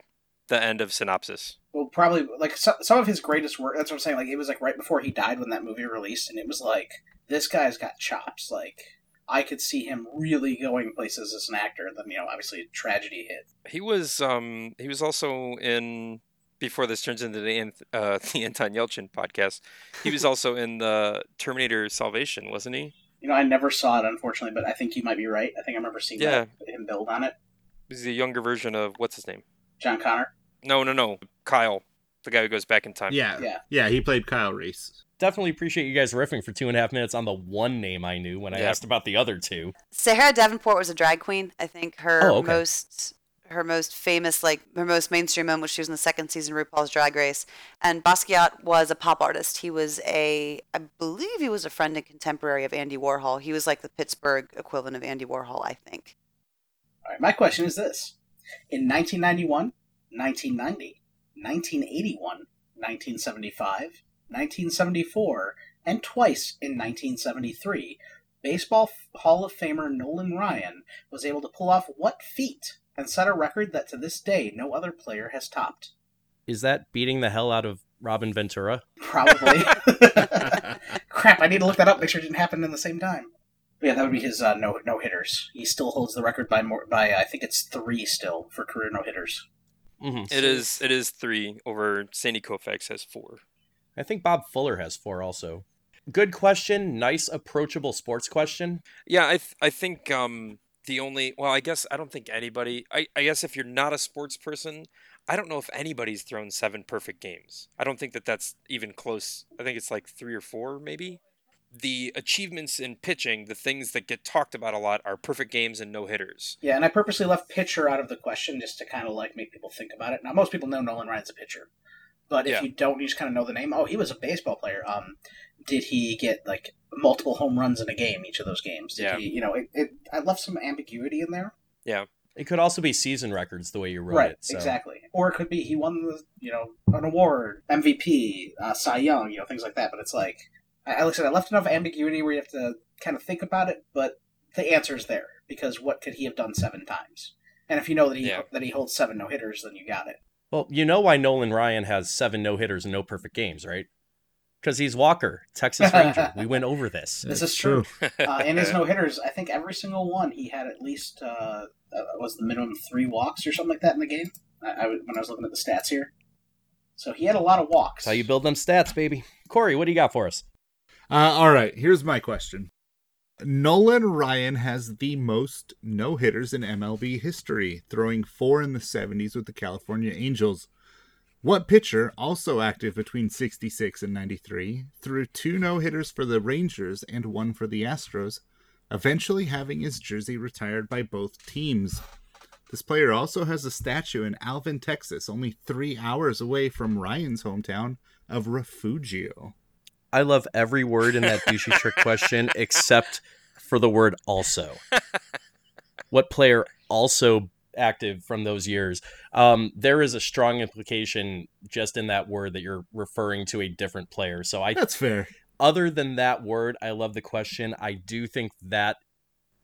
The end of synopsis. Well, probably like so, some of his greatest work. That's what I'm saying. Like it was like right before he died when that movie released, and it was like this guy's got chops. Like I could see him really going places as an actor. And then you know, obviously, tragedy hit. He was um he was also in before this turns into the uh, the Anton Yelchin podcast. He was also in the Terminator Salvation, wasn't he? You know, I never saw it unfortunately, but I think you might be right. I think I remember seeing Yeah. that, him build on it. He's the younger version of what's his name? John Connor. No, no, no. Kyle, the guy who goes back in time. Yeah. Yeah. Yeah, he played Kyle Reese. Definitely appreciate you guys riffing for two and a half minutes on the one name I knew when I Yeah. asked about the other two. Sarah Davenport was a drag queen. I think her Oh, okay. most her most famous, like her most mainstream moment she was in the second season of RuPaul's Drag Race. And Basquiat was a pop artist. He was a, I believe he was a friend and contemporary of Andy Warhol. He was like the Pittsburgh equivalent of Andy Warhol, I think. All right, my question is this: In 1991, 1990, 1981, 1975, 1974, and twice in 1973, Baseball Hall of Famer Nolan Ryan was able to pull off what feat and set a record that to this day no other player has topped? Is that beating the hell out of Robin Ventura? Probably. Crap! I need to look that up. Make sure it didn't happen in the same time. But yeah, that would be his uh, no no hitters. He still holds the record by more by I think it's three still for career no hitters. hmm It is it is three over Sandy Koufax has four. I think Bob Feller has four also. Good question. Nice, approachable sports question. Yeah, I th- I think um the only well, I guess I don't think anybody. I I guess if you're not a sports person, I don't know if anybody's thrown seven perfect games. I don't think that that's even close. I think it's like three or four, maybe. The achievements in pitching, the things that get talked about a lot, are perfect games and no hitters. Yeah, and I purposely left pitcher out of the question just to kind of like make people think about it. Now most people know Nolan Ryan's a pitcher, But if Yeah. you don't, you just kind of know the name. Oh, he was a baseball player. Um, did he get like multiple home runs in a game? Each of those games. Did Yeah. He, you know, it, it. I left some ambiguity in there. Yeah. It could also be season records the way you wrote right. it. So. Exactly. Or it could be he won the you know an award, MVP, uh, Cy Young, you know things like that. But it's like, I, like I said, I left enough ambiguity where you have to kind of think about it, but the answer is there because what could he have done seven times? And if you know that he Yeah. that he holds seven no hitters, then you got it. Well, you know why Nolan Ryan has seven no hitters and no perfect games, right? Because he's Walker, Texas Ranger. we went over this. This is true. Uh, in his no hitters, I think every single one he had at least uh, uh, was the minimum three walks or something like that in the game. I, I when I was looking at the stats here, so he had a lot of walks. That's how you build them stats, baby. Corey, what do you got for us? Uh, all right, here's my question. Nolan Ryan has the most no hitters in MLB history, throwing four in the 70s with the California Angels. What pitcher, also active between 66 and 93, threw two no hitters for the Rangers and one for the Astros, eventually having his jersey retired by both teams? This player also has a statue in Alvin, Texas, only three hours away from Ryan's hometown of Refugio. I love every word in that douchey trick question except for the word also. what player also active from those years? Um, there is a strong implication just in that word that you're referring to a different player. So I That's fair. other than that word, I love the question. I do think that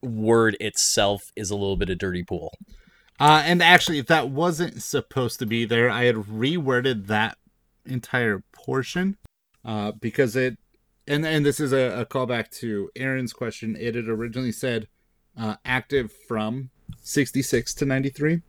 word itself is a little bit of dirty pool. Uh, and actually, if that wasn't supposed to be there, I had reworded that entire portion uh, because it, and and this is a, a callback to Aaron's question. It had originally said uh, active from 66 to 93.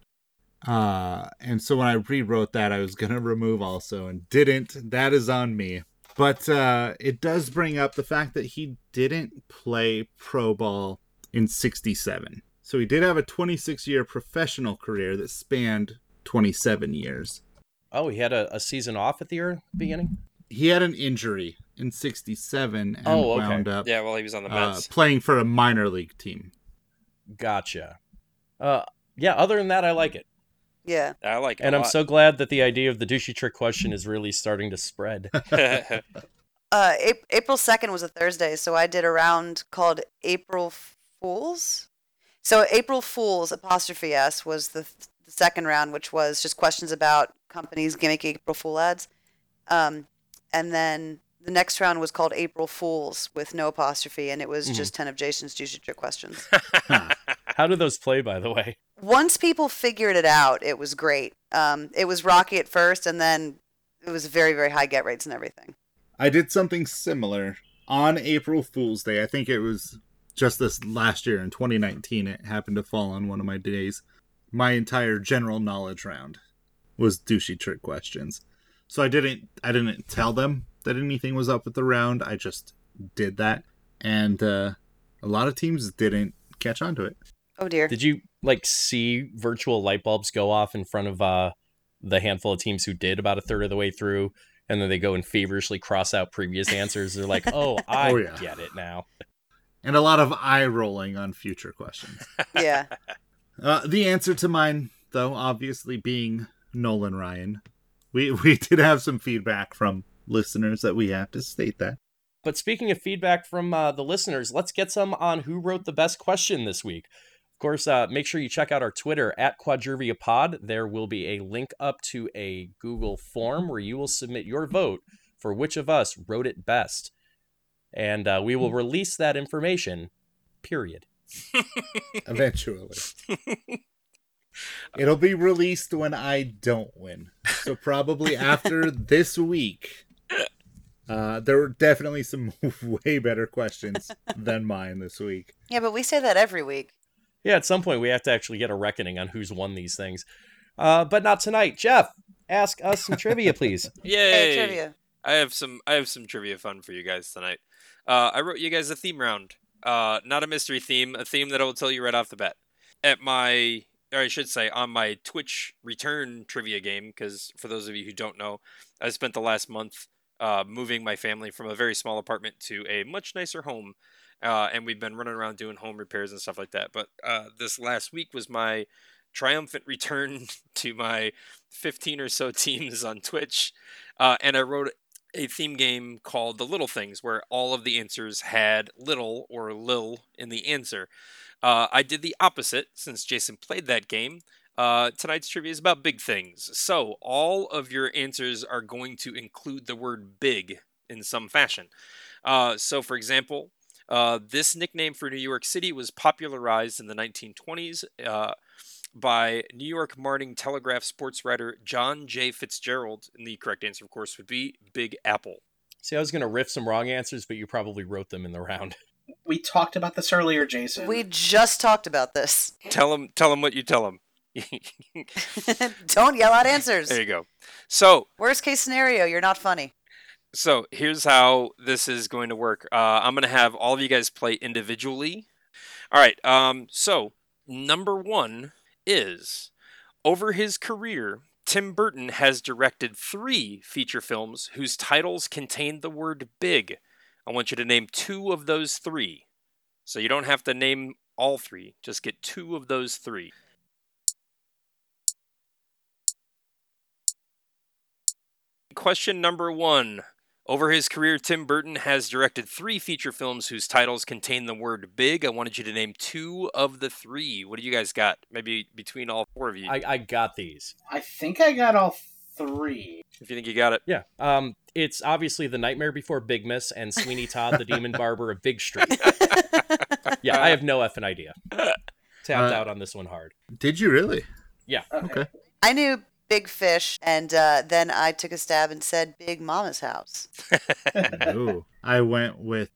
Uh, and so when I rewrote that, I was going to remove also and didn't. That is on me. But uh, it does bring up the fact that he didn't play pro ball in 67. So he did have a 26 year professional career that spanned 27 years. Oh, he had a, a season off at the year beginning? He had an injury in 67 and Oh, okay. wound up yeah, well, he was on the uh, playing for a minor league team. Gotcha. Uh, yeah, other than that, I like it. Yeah. I like it. And a I'm lot. so glad that the idea of the douchey trick question is really starting to spread. Uh, Ap- April 2nd was a Thursday, so I did a round called April Fools. So April Fools apostrophe S was the, the second round, which was just questions about companies gimmicky April Fool ads. Um, and then the next round was called April Fools with no apostrophe, and it was Mhm. just 10 of Jason's juicy trick questions. How do those play, by the way? Once people figured it out, it was great. Um, it was rocky at first, and then it was very, very high get rates and everything. I did something similar on April Fool's Day. I think it was just this last year in 2019. It happened to fall on one of my days. My entire general knowledge round was douchey trick questions. So I didn't I didn't tell them that anything was up with the round. I just did that, and uh, a lot of teams didn't catch on to it. Oh dear. Did you like see virtual light bulbs go off in front of uh, the handful of teams who did about a third of the way through, and then they go and feverishly cross out previous answers? They're like, "Oh, I Oh, yeah. get it now." And a lot of eye rolling on future questions. yeah. Uh, the answer to mine, though, obviously being Nolan Ryan. We we did have some feedback from listeners that we have to state that. But speaking of feedback from uh, the listeners, let's get some on who wrote the best question this week. Of course, uh, make sure you check out our Twitter at Quadrivia Pod. There will be a link up to a Google form where you will submit your vote for which of us wrote it best. And uh, we will release that information, period. Eventually, it'll be released when I don't win. So probably after this week. Uh, there were definitely some way better questions than mine this week. Yeah, but we say that every week. Yeah, at some point we have to actually get a reckoning on who's won these things. Uh, but not tonight. Jeff, ask us some trivia, please. Yay! Hey, trivia. I have some I have some trivia fun for you guys tonight. Uh, I wrote you guys a theme round. Uh, not a mystery theme, a theme that I will tell you right off the bat. At my, or I should say, on my Twitch return trivia game, because for those of you who don't know, I spent the last month uh, moving my family from a very small apartment to a much nicer home, uh, and we've been running around doing home repairs and stuff like that. But uh, this last week was my triumphant return to my 15 or so teams on Twitch, uh, and I wrote a theme game called The Little Things, where all of the answers had little or lil in the answer. Uh, I did the opposite since Jason played that game. Uh, tonight's trivia is about big things. So, all of your answers are going to include the word big in some fashion. Uh, so, for example, uh, this nickname for New York City was popularized in the 1920s uh, by New York Morning Telegraph sports writer John J. Fitzgerald. And the correct answer, of course, would be Big Apple. See, I was going to riff some wrong answers, but you probably wrote them in the round. We talked about this earlier, Jason. We just talked about this. Tell him, tell him what you tell him. Don't yell out answers. there you go. So, Worst case scenario, you're not funny. So here's how this is going to work. Uh, I'm going to have all of you guys play individually. All right. Um, so number one is over his career, Tim Burton has directed three feature films whose titles contain the word big. I want you to name two of those three. So you don't have to name all three, just get two of those three. Question number one. Over his career, Tim Burton has directed three feature films whose titles contain the word big. I wanted you to name two of the three. What do you guys got? Maybe between all four of you. I, I got these. I think I got all three. if you think you got it. Yeah. Um, it's obviously The Nightmare Before Big Miss and Sweeney Todd, the Demon Barber of Big Street. Yeah, I have no effing idea. Tapped Uh, out on this one hard. Did you really? Okay. Okay. I knew Big Fish, and uh, then I took a stab and said Big Mama's House. Ooh. I went with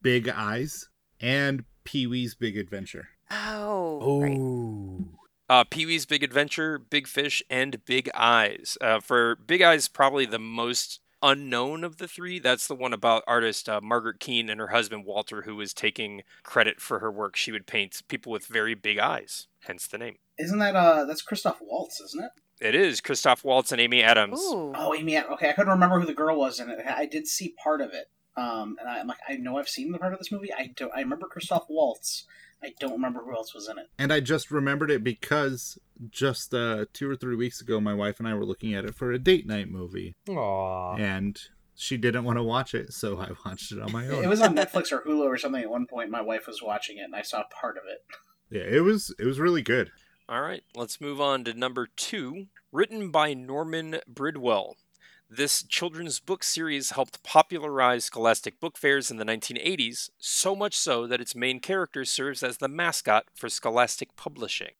Big Eyes and Pee Wee's Big Adventure. Oh, right. Uh, Pee Wee's Big Adventure, Big Fish, and Big Eyes. Uh, for Big Eyes, probably the most unknown of the three. That's the one about artist uh, Margaret Keane and her husband Walter, who was taking credit for her work. She would paint people with very big eyes, hence the name. Isn't that uh that's Christoph Waltz, isn't it? It is Christoph Waltz and Amy Adams. Ooh. Oh, Amy. Adams okay, I couldn't remember who the girl was in it. I did see part of it. Um, and I'm like, I know I've seen the part of this movie. I don't. I remember Christoph Waltz. I don't remember who else was in it. And I just remembered it because just uh, two or three weeks ago, my wife and I were looking at it for a date night movie, Aw. and she didn't want to watch it, so I watched it on my own. It was on Netflix or Hulu or something at one point. My wife was watching it, and I saw part of it. yeah, it was it was really good. All right, let's move on to number two. Written by Norman Bridwell. This children's book series helped popularize Scholastic book fairs in the 1980s, so much so that its main character serves as the mascot for Scholastic Publishing.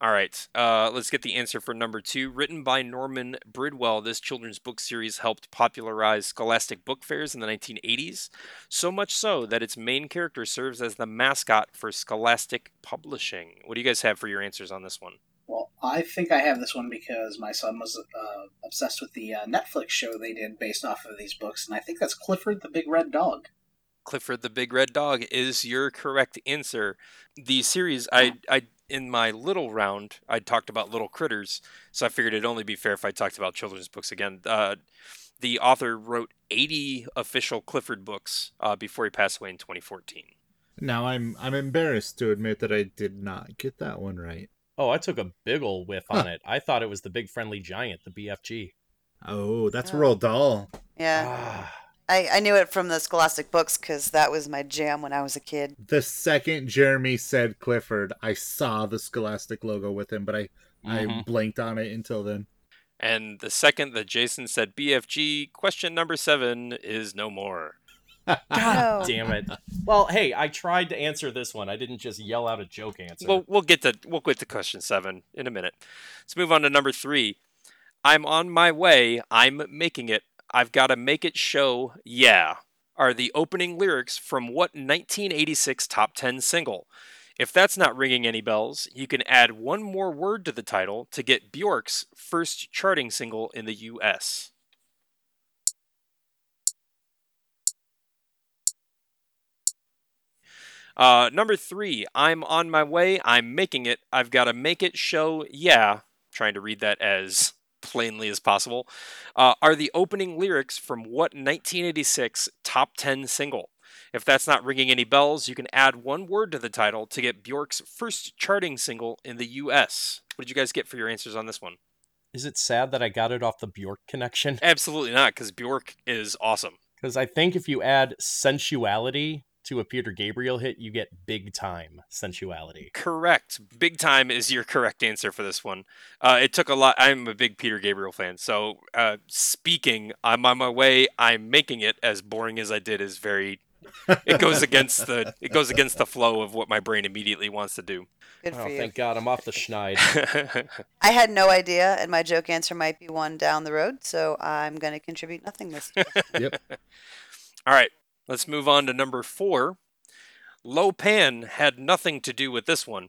All right, uh, let's get the answer for number two. Written by Norman Bridwell, this children's book series helped popularize Scholastic book fairs in the 1980s, so much so that its main character serves as the mascot for Scholastic Publishing. What do you guys have for your answers on this one? Well, I think I have this one because my son was uh, obsessed with the uh, Netflix show they did based off of these books, and I think that's Clifford the Big Red Dog. Clifford the Big Red Dog is your correct answer. The series, I, I, in my little round, I talked about little critters, so I figured it'd only be fair if I talked about children's books again. Uh, the author wrote 80 official Clifford books uh, before he passed away in 2014. Now I'm I'm embarrassed to admit that I did not get that one right. Oh, I took a big ol' whiff on it. I thought it was the big friendly giant, the BFG. Oh, that's Oh. Roald Dahl. Yeah, Ah. I, I knew it from the Scholastic books because that was my jam when I was a kid. The second Jeremy said Clifford, I saw the Scholastic logo with him, but I I Mhm. blanked on it until then. And the second that Jason said BFG, question number seven is no more. God No. damn it. Well, hey, I tried to answer this one. I didn't just yell out a joke answer. Well, we'll get to we'll get to question seven in a minute. Let's move on to number three. I'm on my way. I'm making it. I've got to make it show. Yeah, are the opening lyrics from what 1986 top 10 single? If that's not ringing any bells, you can add one more word to the title to get Bjork's first charting single in the U.S. Uh, number three, I'm on my way. I'm making it. I've got to make it show. Yeah, trying to read that as plainly as possible. Uh, are the opening lyrics from what 1986 top 10 single? If that's not ringing any bells, you can add one word to the title to get Bjork's first charting single in the US. What did you guys get for your answers on this one? Is it sad that I got it off the Bjork connection? Absolutely not, because Bjork is awesome. Because I think if you add sensuality to a Peter Gabriel hit, you get big time sensuality. Correct. Big time is your correct answer for this one. Uh, it took a lot. I'm a big Peter Gabriel fan. So, uh, speaking, I'm on my way. I'm making it. As boring as I did is very. It goes against the. It goes against the flow of what my brain immediately wants to do. Good Oh, for you. thank God, I'm off the schneid. I had no idea, and my joke answer might be one down the road, so I'm going to contribute nothing this. Yep. All right, let's move on to number four. Lo Pan had nothing to do with this one.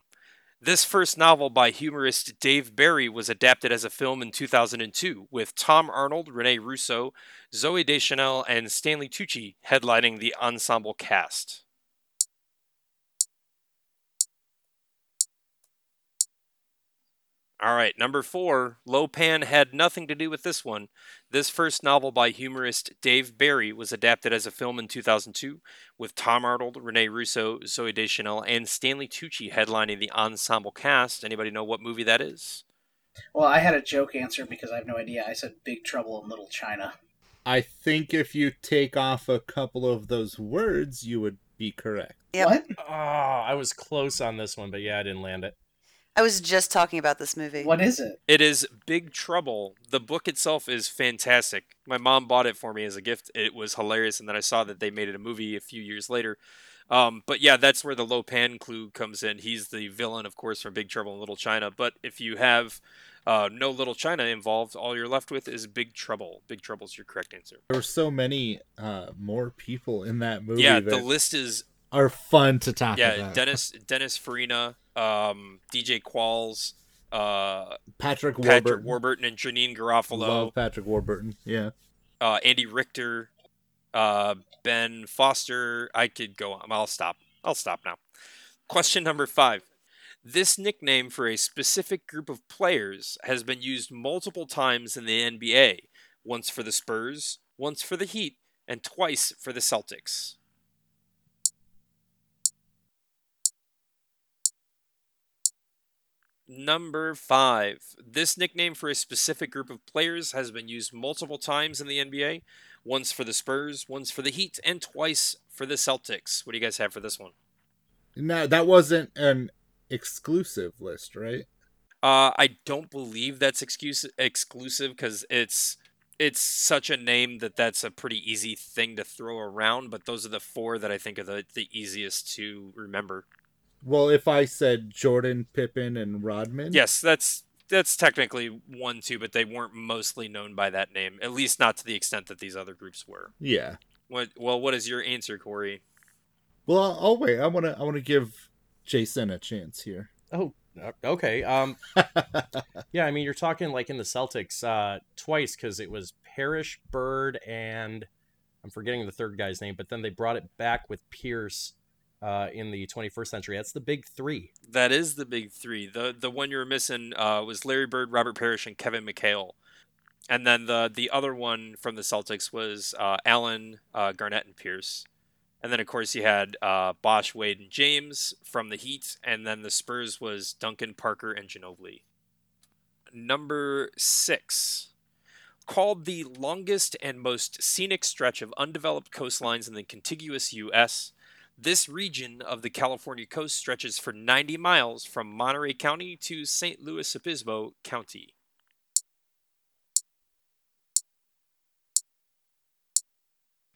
This first novel by humorist Dave Barry was adapted as a film in 2002, with Tom Arnold, Rene Russo, Zooey Deschanel, and Stanley Tucci headlining the ensemble cast. All right, number four. Lo Pan had nothing to do with this one. This first novel by humorist Dave Barry was adapted as a film in 2002, with Tom Arnold, Rene Russo, Zooey Deschanel, and Stanley Tucci headlining the ensemble cast. Anybody know what movie that is? Well, I had a joke answer because I have no idea. I said Big Trouble in Little China. I think if you take off a couple of those words, you would be correct. Yep. What? oh, I was close on this one, but yeah, I didn't land it. I was just talking about this movie. What is it? It is Big Trouble. The book itself is fantastic. My mom bought it for me as a gift. It was hilarious, and then I saw that they made it a movie a few years later. Um, but yeah, that's where the Lo Pan clue comes in. He's the villain, of course, from Big Trouble in Little China. But if you have uh, no Little China involved, all you're left with is Big Trouble. Big Trouble's your correct answer. There were so many uh, more people in that movie yeah, that the list is are fun to talk yeah about. Dennis Dennis Farina, um, DJ Qualls, uh, Patrick Warburton. Patrick Warburton, and Janeane Garofalo. Love Patrick Warburton. Yeah. uh, Andy Richter, uh, Ben Foster. I could go on. I'll stop. I'll stop now. Question number five. This nickname for a specific group of players has been used multiple times in the NBA. Once for the Spurs, once for the Heat, and twice for the Celtics. Number five. This nickname for a specific group of players has been used multiple times in the NBA. Once for the Spurs, once for the Heat, and twice for the Celtics. What do you guys have for this one? No, that wasn't an exclusive list, right? Uh, I don't believe that's excuse- exclusive because it's it's such a name that that's a pretty easy thing to throw around. But those are the four that I think are the, the easiest to remember. Well, if I said Jordan, Pippen, and Rodman, Yes, that's that's technically one too, but they weren't mostly known by that name. At least not to the extent that these other groups were. yeah. What? Well, what is your answer, Corey? Well, I'll, I'll wait. I want to. I want to give Jason a chance here. Oh, uh, okay. Um, yeah, I mean, you're talking like in the Celtics uh, twice because it was Parrish, Bird, and I'm forgetting the third guy's name, but then they brought it back with Pierce uh, in the 21st century. That's the big three. That is the big three. the The one you were missing uh, was Larry Bird, Robert Parrish, and Kevin McHale. And then the the other one from the Celtics was uh, Allen, uh, Garnett, and Pierce. And then of course you had uh, Bosh, Wade, and James from the Heat. And then the Spurs was Duncan, Parker, and Ginobili. Number six. Called the longest and most scenic stretch of undeveloped coastlines in the contiguous U.S., this region of the California coast stretches for 90 miles from Monterey County to San Luis Obispo County.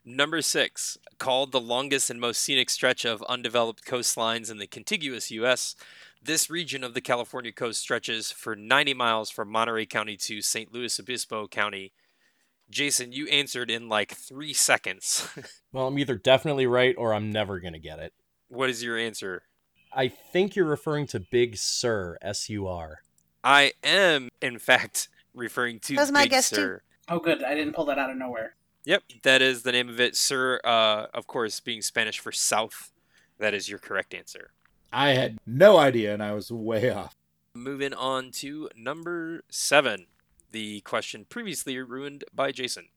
Number six, called the longest and most scenic stretch of undeveloped coastlines in the contiguous U.S., this region of the California coast stretches for 90 miles from Monterey County to San Luis Obispo County. Jason, you answered in like three seconds. Well, I'm either definitely right or I'm never going to get it. what is your answer? I think you're referring to Big Sur, S U R. I am, in fact, referring to That was my Big guess, too. Oh, good. I didn't pull that out of nowhere. Yep, that is the name of it. Sir, uh, of course, being Spanish for south, that is your correct answer. I had no idea, and I was way off. Moving on to number seven. The question previously ruined by Jason.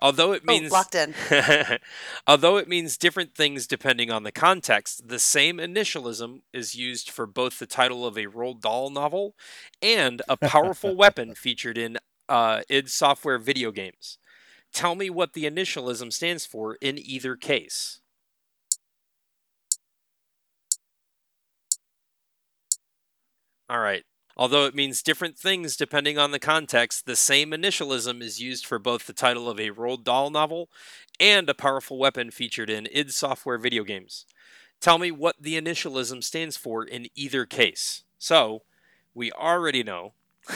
Although it Oh, means locked in. Although it means different things depending on the context, the same initialism is used for both the title of a Roald Dahl novel and a powerful weapon featured in uh, id Software video games. Tell me what the initialism stands for in either case. All right. Although it means different things depending on the context, the same initialism is used for both the title of a Roald Dahl novel and a powerful weapon featured in id Software video games. Tell me what the initialism stands for in either case. So, we already know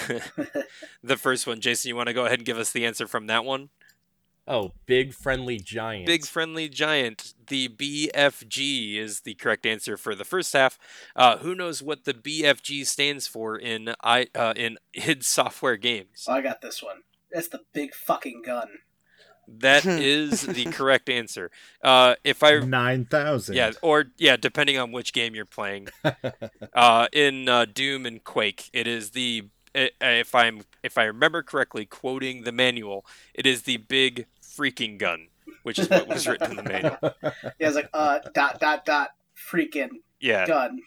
the first one. Jason, you want to go ahead and give us the answer from that one? Oh, big friendly giant. Big friendly giant. The BFG is the correct answer for the first half. Uh, who knows what the BFG stands for in I uh, in id Software games? I got this one. That's the big fucking gun. That is the correct answer. Uh, if I Nine thousand. yeah, or yeah, depending on which game you're playing. uh, in uh, Doom and Quake, it is the if I'm if I remember correctly, quoting the manual, it is the big freaking gun, which is what was written in the manual. Yeah, it's like uh dot dot dot freaking Yeah, gun.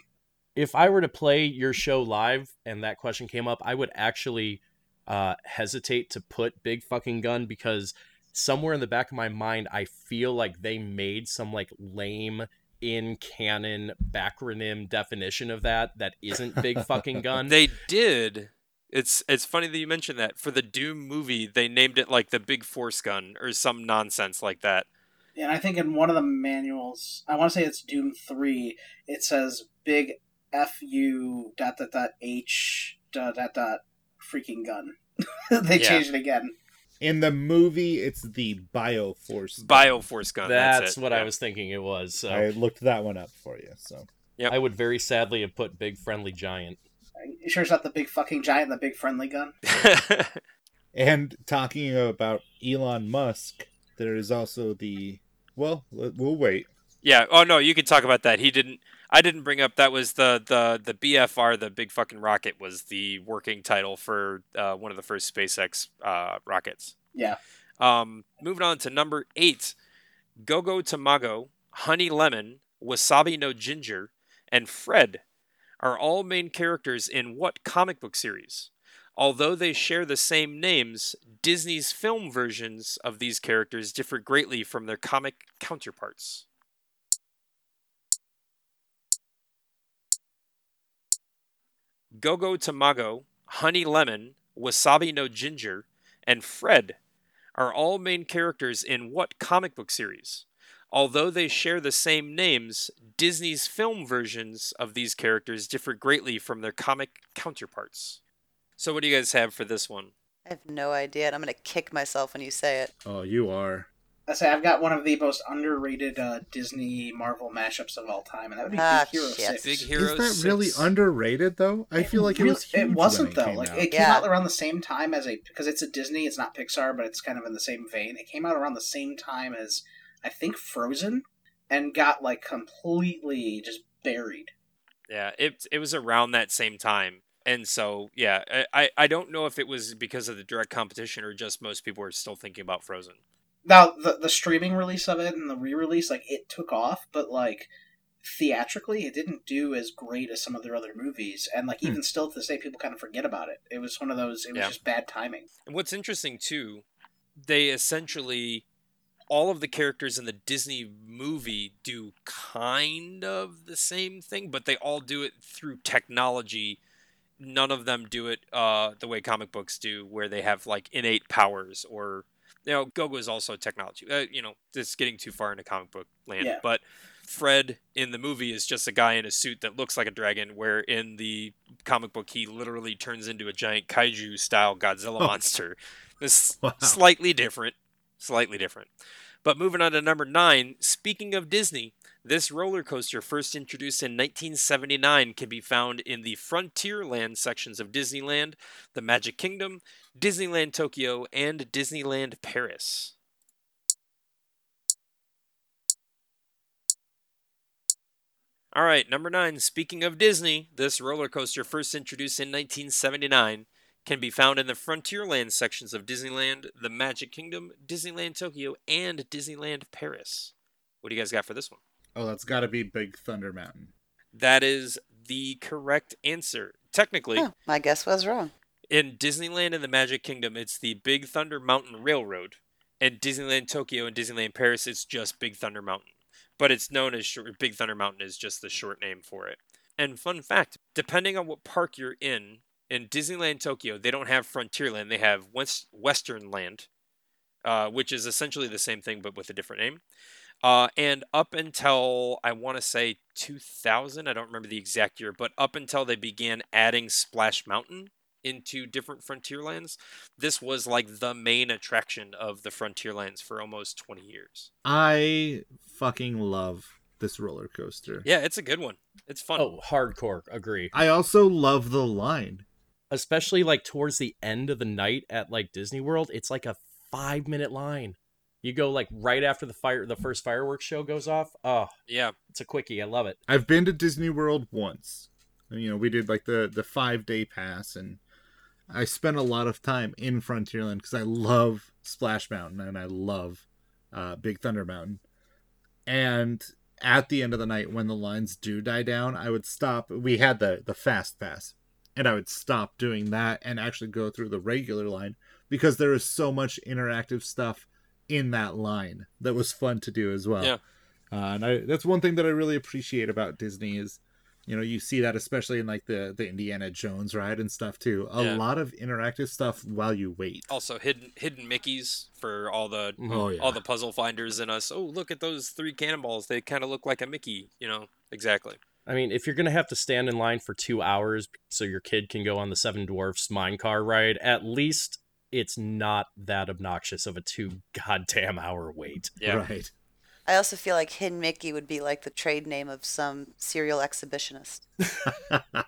if I were to play your show live and that question came up, I would actually uh, hesitate to put big fucking gun because somewhere in the back of my mind, I feel like they made some like lame in canon backronym definition of that that isn't big fucking gun. they did. It's it's funny that you mentioned that. For the Doom movie, they named it like the Big Force Gun or some nonsense like that. And I think in one of the manuals, I want to say it's Doom three. It says big F U dot dot dot H dot dot dot freaking gun. they Yeah. changed it again. In the movie, it's the Bioforce. Bioforce Gun. That's, That's, it. what yeah. I was thinking it was. So I looked that one up for you. So Yep. I would very sadly have put big friendly giant. You sure it's not the big fucking giant, the big friendly gun? And talking about Elon Musk, there is also the. Well, we'll wait. Yeah. Oh no, you can talk about that. He didn't. I didn't bring up that was the the the BFR, the big fucking rocket, was the working title for uh, one of the first SpaceX uh, rockets. Yeah. Um, moving on to number eight, Gogo Tamago, Honey Lemon, Wasabi No Ginger, and Fred are all main characters in what comic book series? Although they share the same names, Disney's film versions of these characters differ greatly from their comic counterparts. Gogo Tamago, Honey Lemon, Wasabi No Ginger, and Fred are all main characters in what comic book series? Although they share the same names, Disney's film versions of these characters differ greatly from their comic counterparts. So, what do you guys have for this one? I have no idea, and I'm gonna kick myself when you say it. Oh, you are. I say I've got one of the most underrated uh, Disney Marvel mashups of all time, and that would be Ah, Big Hero shit. Six. Big Hero is that really underrated though? I feel like it was. Huge when wasn't it though. came Like out. it came Yeah. out around the same time as a because it's a Disney. It's not Pixar, but it's kind of in the same vein. It came out around the same time as I think Frozen, and got like completely just buried. Yeah, it it was around that same time, and so yeah, I- I don't know if it was because of the direct competition or just most people were still thinking about Frozen. Now the the streaming release of it and the re-release, like it took off, but like theatrically, it didn't do as great as some of their other movies, and like Hmm. even still to this day, people kind of forget about it. It was one of those. It was Yeah. just bad timing. And what's interesting too, they essentially all of the characters in the Disney movie do kind of the same thing, but they all do it through technology. None of them do it uh, the way comic books do, where they have like innate powers or you know, Gogo is also technology. Uh, you know, this is getting too far into comic book land, Yeah. but Fred in the movie is just a guy in a suit that looks like a dragon, where in the comic book he literally turns into a giant kaiju style Godzilla Oh. monster. This Wow. slightly different, slightly different. But moving on to number nine. Speaking of Disney, this roller coaster, first introduced in 1979, can be found in the Frontierland sections of Disneyland, the Magic Kingdom, Disneyland Tokyo, and Disneyland Paris. All right, number nine. Speaking of Disney, this roller coaster, first introduced in 1979, can be found in the Frontierland sections of Disneyland, the Magic Kingdom, Disneyland Tokyo, and Disneyland Paris. What do you guys got for this one? Oh, that's got to be Big Thunder Mountain. That is the correct answer. Technically, Oh, my guess was wrong. in Disneyland and the Magic Kingdom, it's the Big Thunder Mountain Railroad. In Disneyland Tokyo and Disneyland Paris, it's just Big Thunder Mountain. But it's known as short, Big Thunder Mountain is just the short name for it. And fun fact, depending on what park you're in, in Disneyland Tokyo, they don't have Frontierland, they have West, Western Land, uh, which is essentially the same thing but with a different name. Uh, and up until I want to say 2000, I don't remember the exact year, but up until they began adding Splash Mountain into different Frontierlands, this was like the main attraction of the Frontierlands for almost 20 years. I fucking love this roller coaster. Yeah, it's a good one. It's fun. Oh, hardcore. Agree. I also love the line. Especially like towards the end of the night at like Disney World, it's like a five minute line. You go like right after the fire, the first fireworks show goes off. Oh, Yeah, it's a quickie. I love it. I've been to Disney World once. You know, we did like the the five day pass, and I spent a lot of time in Frontierland because I love Splash Mountain and I love uh, Big Thunder Mountain. And at the end of the night, when the lines do die down, I would stop. We had the the fast pass, and I would stop doing that and actually go through the regular line because there is so much interactive stuff in that line that was fun to do as well. Yeah. Uh, and I, that's one thing that I really appreciate about Disney is, you know, you see that especially in like the the Indiana Jones ride and stuff too. A Yeah. lot of interactive stuff while you wait. also hidden hidden Mickeys for all the Mhm. Oh yeah. all the puzzle finders in us. Oh, look at those three cannonballs. They kind of look like a Mickey, you know. Exactly. I mean, if you're gonna have to stand in line for two hours so your kid can go on the Seven Dwarfs mine car ride, at least it's not that obnoxious of a two goddamn hour wait. Yeah. Right. I also feel like Hidden Mickey would be like the trade name of some serial exhibitionist.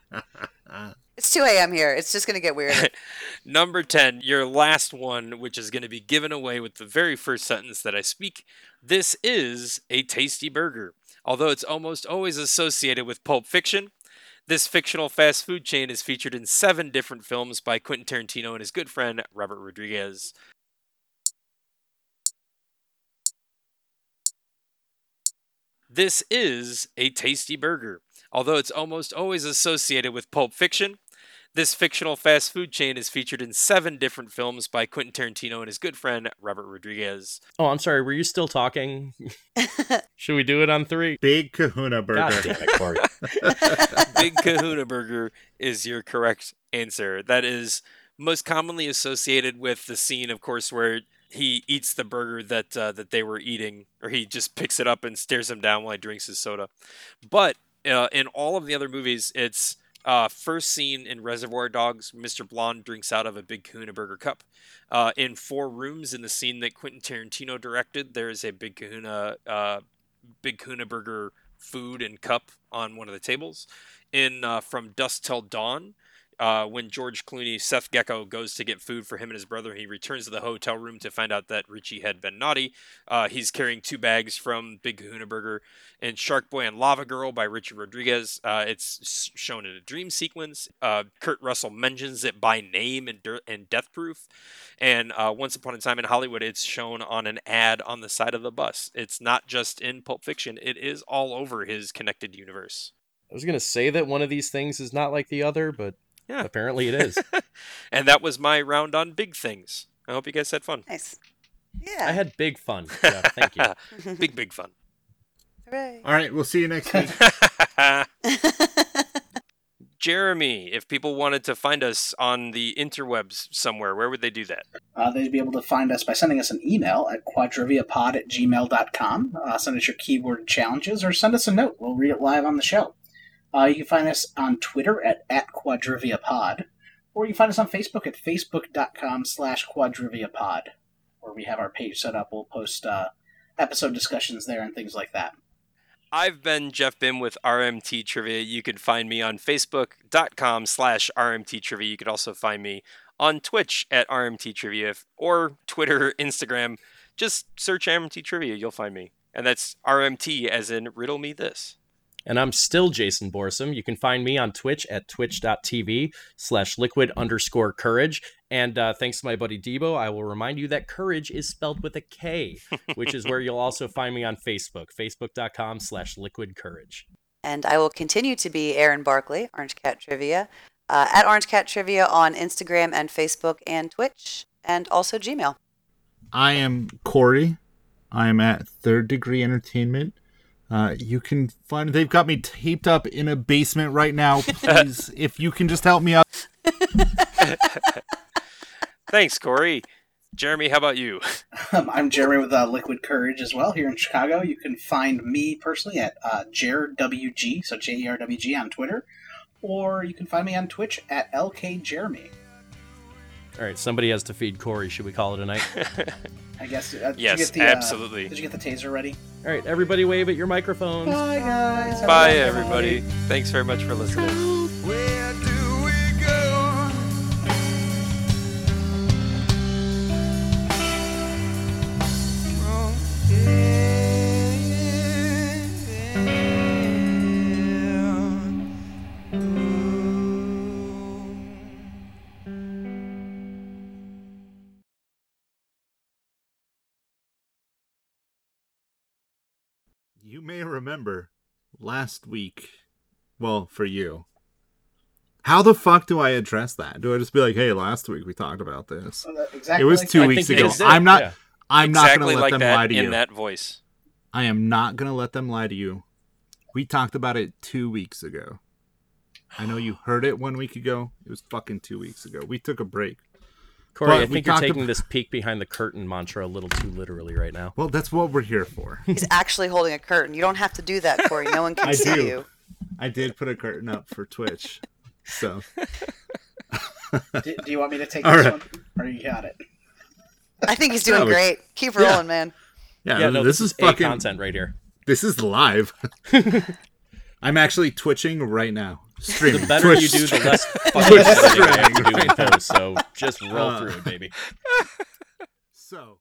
It's 2 a.m. here. It's just going to get weird. Number 10, your last one, which is going to be given away with the very first sentence that I speak. This is a tasty burger. Although it's almost always associated with Pulp Fiction, this fictional fast food chain is featured in seven different films by Quentin Tarantino and his good friend Robert Rodriguez. This is a tasty burger. Although it's almost always associated with Pulp Fiction, this fictional fast food chain is featured in seven different films by Quentin Tarantino and his good friend Robert Rodriguez. Oh, I'm sorry. Were you still talking? Should we do it on three? Big Kahuna Burger. God damn it, Corey. Big Kahuna Burger is your correct answer. That is most commonly associated with the scene, of course, where he eats the burger that uh, that they were eating, or he just picks it up and stares him down while he drinks his soda. But uh, in all of the other movies, it's uh, first seen in Reservoir Dogs. Mr. Blonde drinks out of a Big Kahuna Burger cup. Uh, in Four Rooms, in the scene that Quentin Tarantino directed, there is a Big Kahuna uh, Big Kahuna Burger food and cup on one of the tables. In uh, From Dusk Till Dawn, uh, when George Clooney, Seth Gecko, goes to get food for him and his brother, he returns to the hotel room to find out that Richie had been naughty. Uh, he's carrying two bags from Big Kahuna Burger. and Shark Boy and Lava Girl by Richard Rodriguez, uh, it's shown in a dream sequence. Uh, Kurt Russell mentions it by name in, Death Proof. And uh, Once Upon a Time in Hollywood, it's shown on an ad on the side of the bus. It's not just in Pulp Fiction, it is all over his connected universe. I was gonna say that one of these things is not like the other, but Yeah. apparently it is. and that was my round on big things. I hope you guys had fun. nice. Yeah. I had big fun. Jeff. Thank you. big, big fun. Hooray. All right, we'll see you next week. Jeremy, if people wanted to find us on the interwebs somewhere, where would they do that? Uh, they'd be able to find us by sending us an email at quadriviapod at gmail.com. Uh, send us your keyword challenges or send us a note. We'll read it live on the show. Uh, you can find us on Twitter at, at quadriviapod, or you can find us on Facebook at facebook.com slash quadriviapod, where we have our page set up. We'll post uh, episode discussions there and things like that. I've been Jeff Bim with RMT Trivia. You can find me on Facebook.com slash RMT Trivia. You can also find me on Twitch at RMT Trivia or Twitter, Instagram. Just search RMT Trivia. You'll find me. And that's RMT as in riddle me this. And I'm still Jason Borsum. You can find me on Twitch at twitch.tv slash liquid underscore courage. And uh, thanks to my buddy Debo, I will remind you that courage is spelled with a K, which is where you'll also find me on Facebook, facebook.com slash liquid courage. And I will continue to be Aaron Barkley, Orange Cat Trivia, uh, at Orange Cat Trivia on Instagram and Facebook and Twitch, and also Gmail. I am Corey. I am at Third Degree Entertainment. Uh, you can find they've got me taped up in a basement right now. Please, if you can just help me out. Thanks, Corey. Jeremy, how about you? Um, I'm Jeremy with uh, Liquid Courage as well here in Chicago. You can find me personally at uh, JerWG, so J E R W G on Twitter, or you can find me on Twitch at LK Jeremy. All right, somebody has to feed Corey. Should we call it a night? I guess. Uh, did Yes, you get the, uh, absolutely. did you get the taser ready? All right, everybody wave at your microphones. Bye, guys. Have Bye, everybody. Thanks very much for listening. May remember last week. Well, for you. How the fuck do I address that? Do I just be like, "Hey, last week we talked about this"? So exactly It was like two that. Weeks ago. I'm not. yeah. I'm not gonna let like them lie to in you. that voice. I am not gonna let them lie to you. We talked about it two weeks ago. I know you heard it one week ago. It was fucking two weeks ago. We took a break. Corey, But I think you're taking ab- this peek behind the curtain mantra a little too literally right now. Well, that's what we're here for. He's actually holding a curtain. You don't have to do that, Corey. No one can I see do. you. I did put a curtain up for Twitch. So do, do you want me to take All this right. one? Or you got it? I think he's doing No, great. Keep yeah. rolling, man. yeah, Yeah, no, this, this, is A fucking content right here. this is live. I'm actually twitching right now. Streaming. The better Twitch you do, the less fucking editing I have to do in post. So just roll uh, through it, baby. So.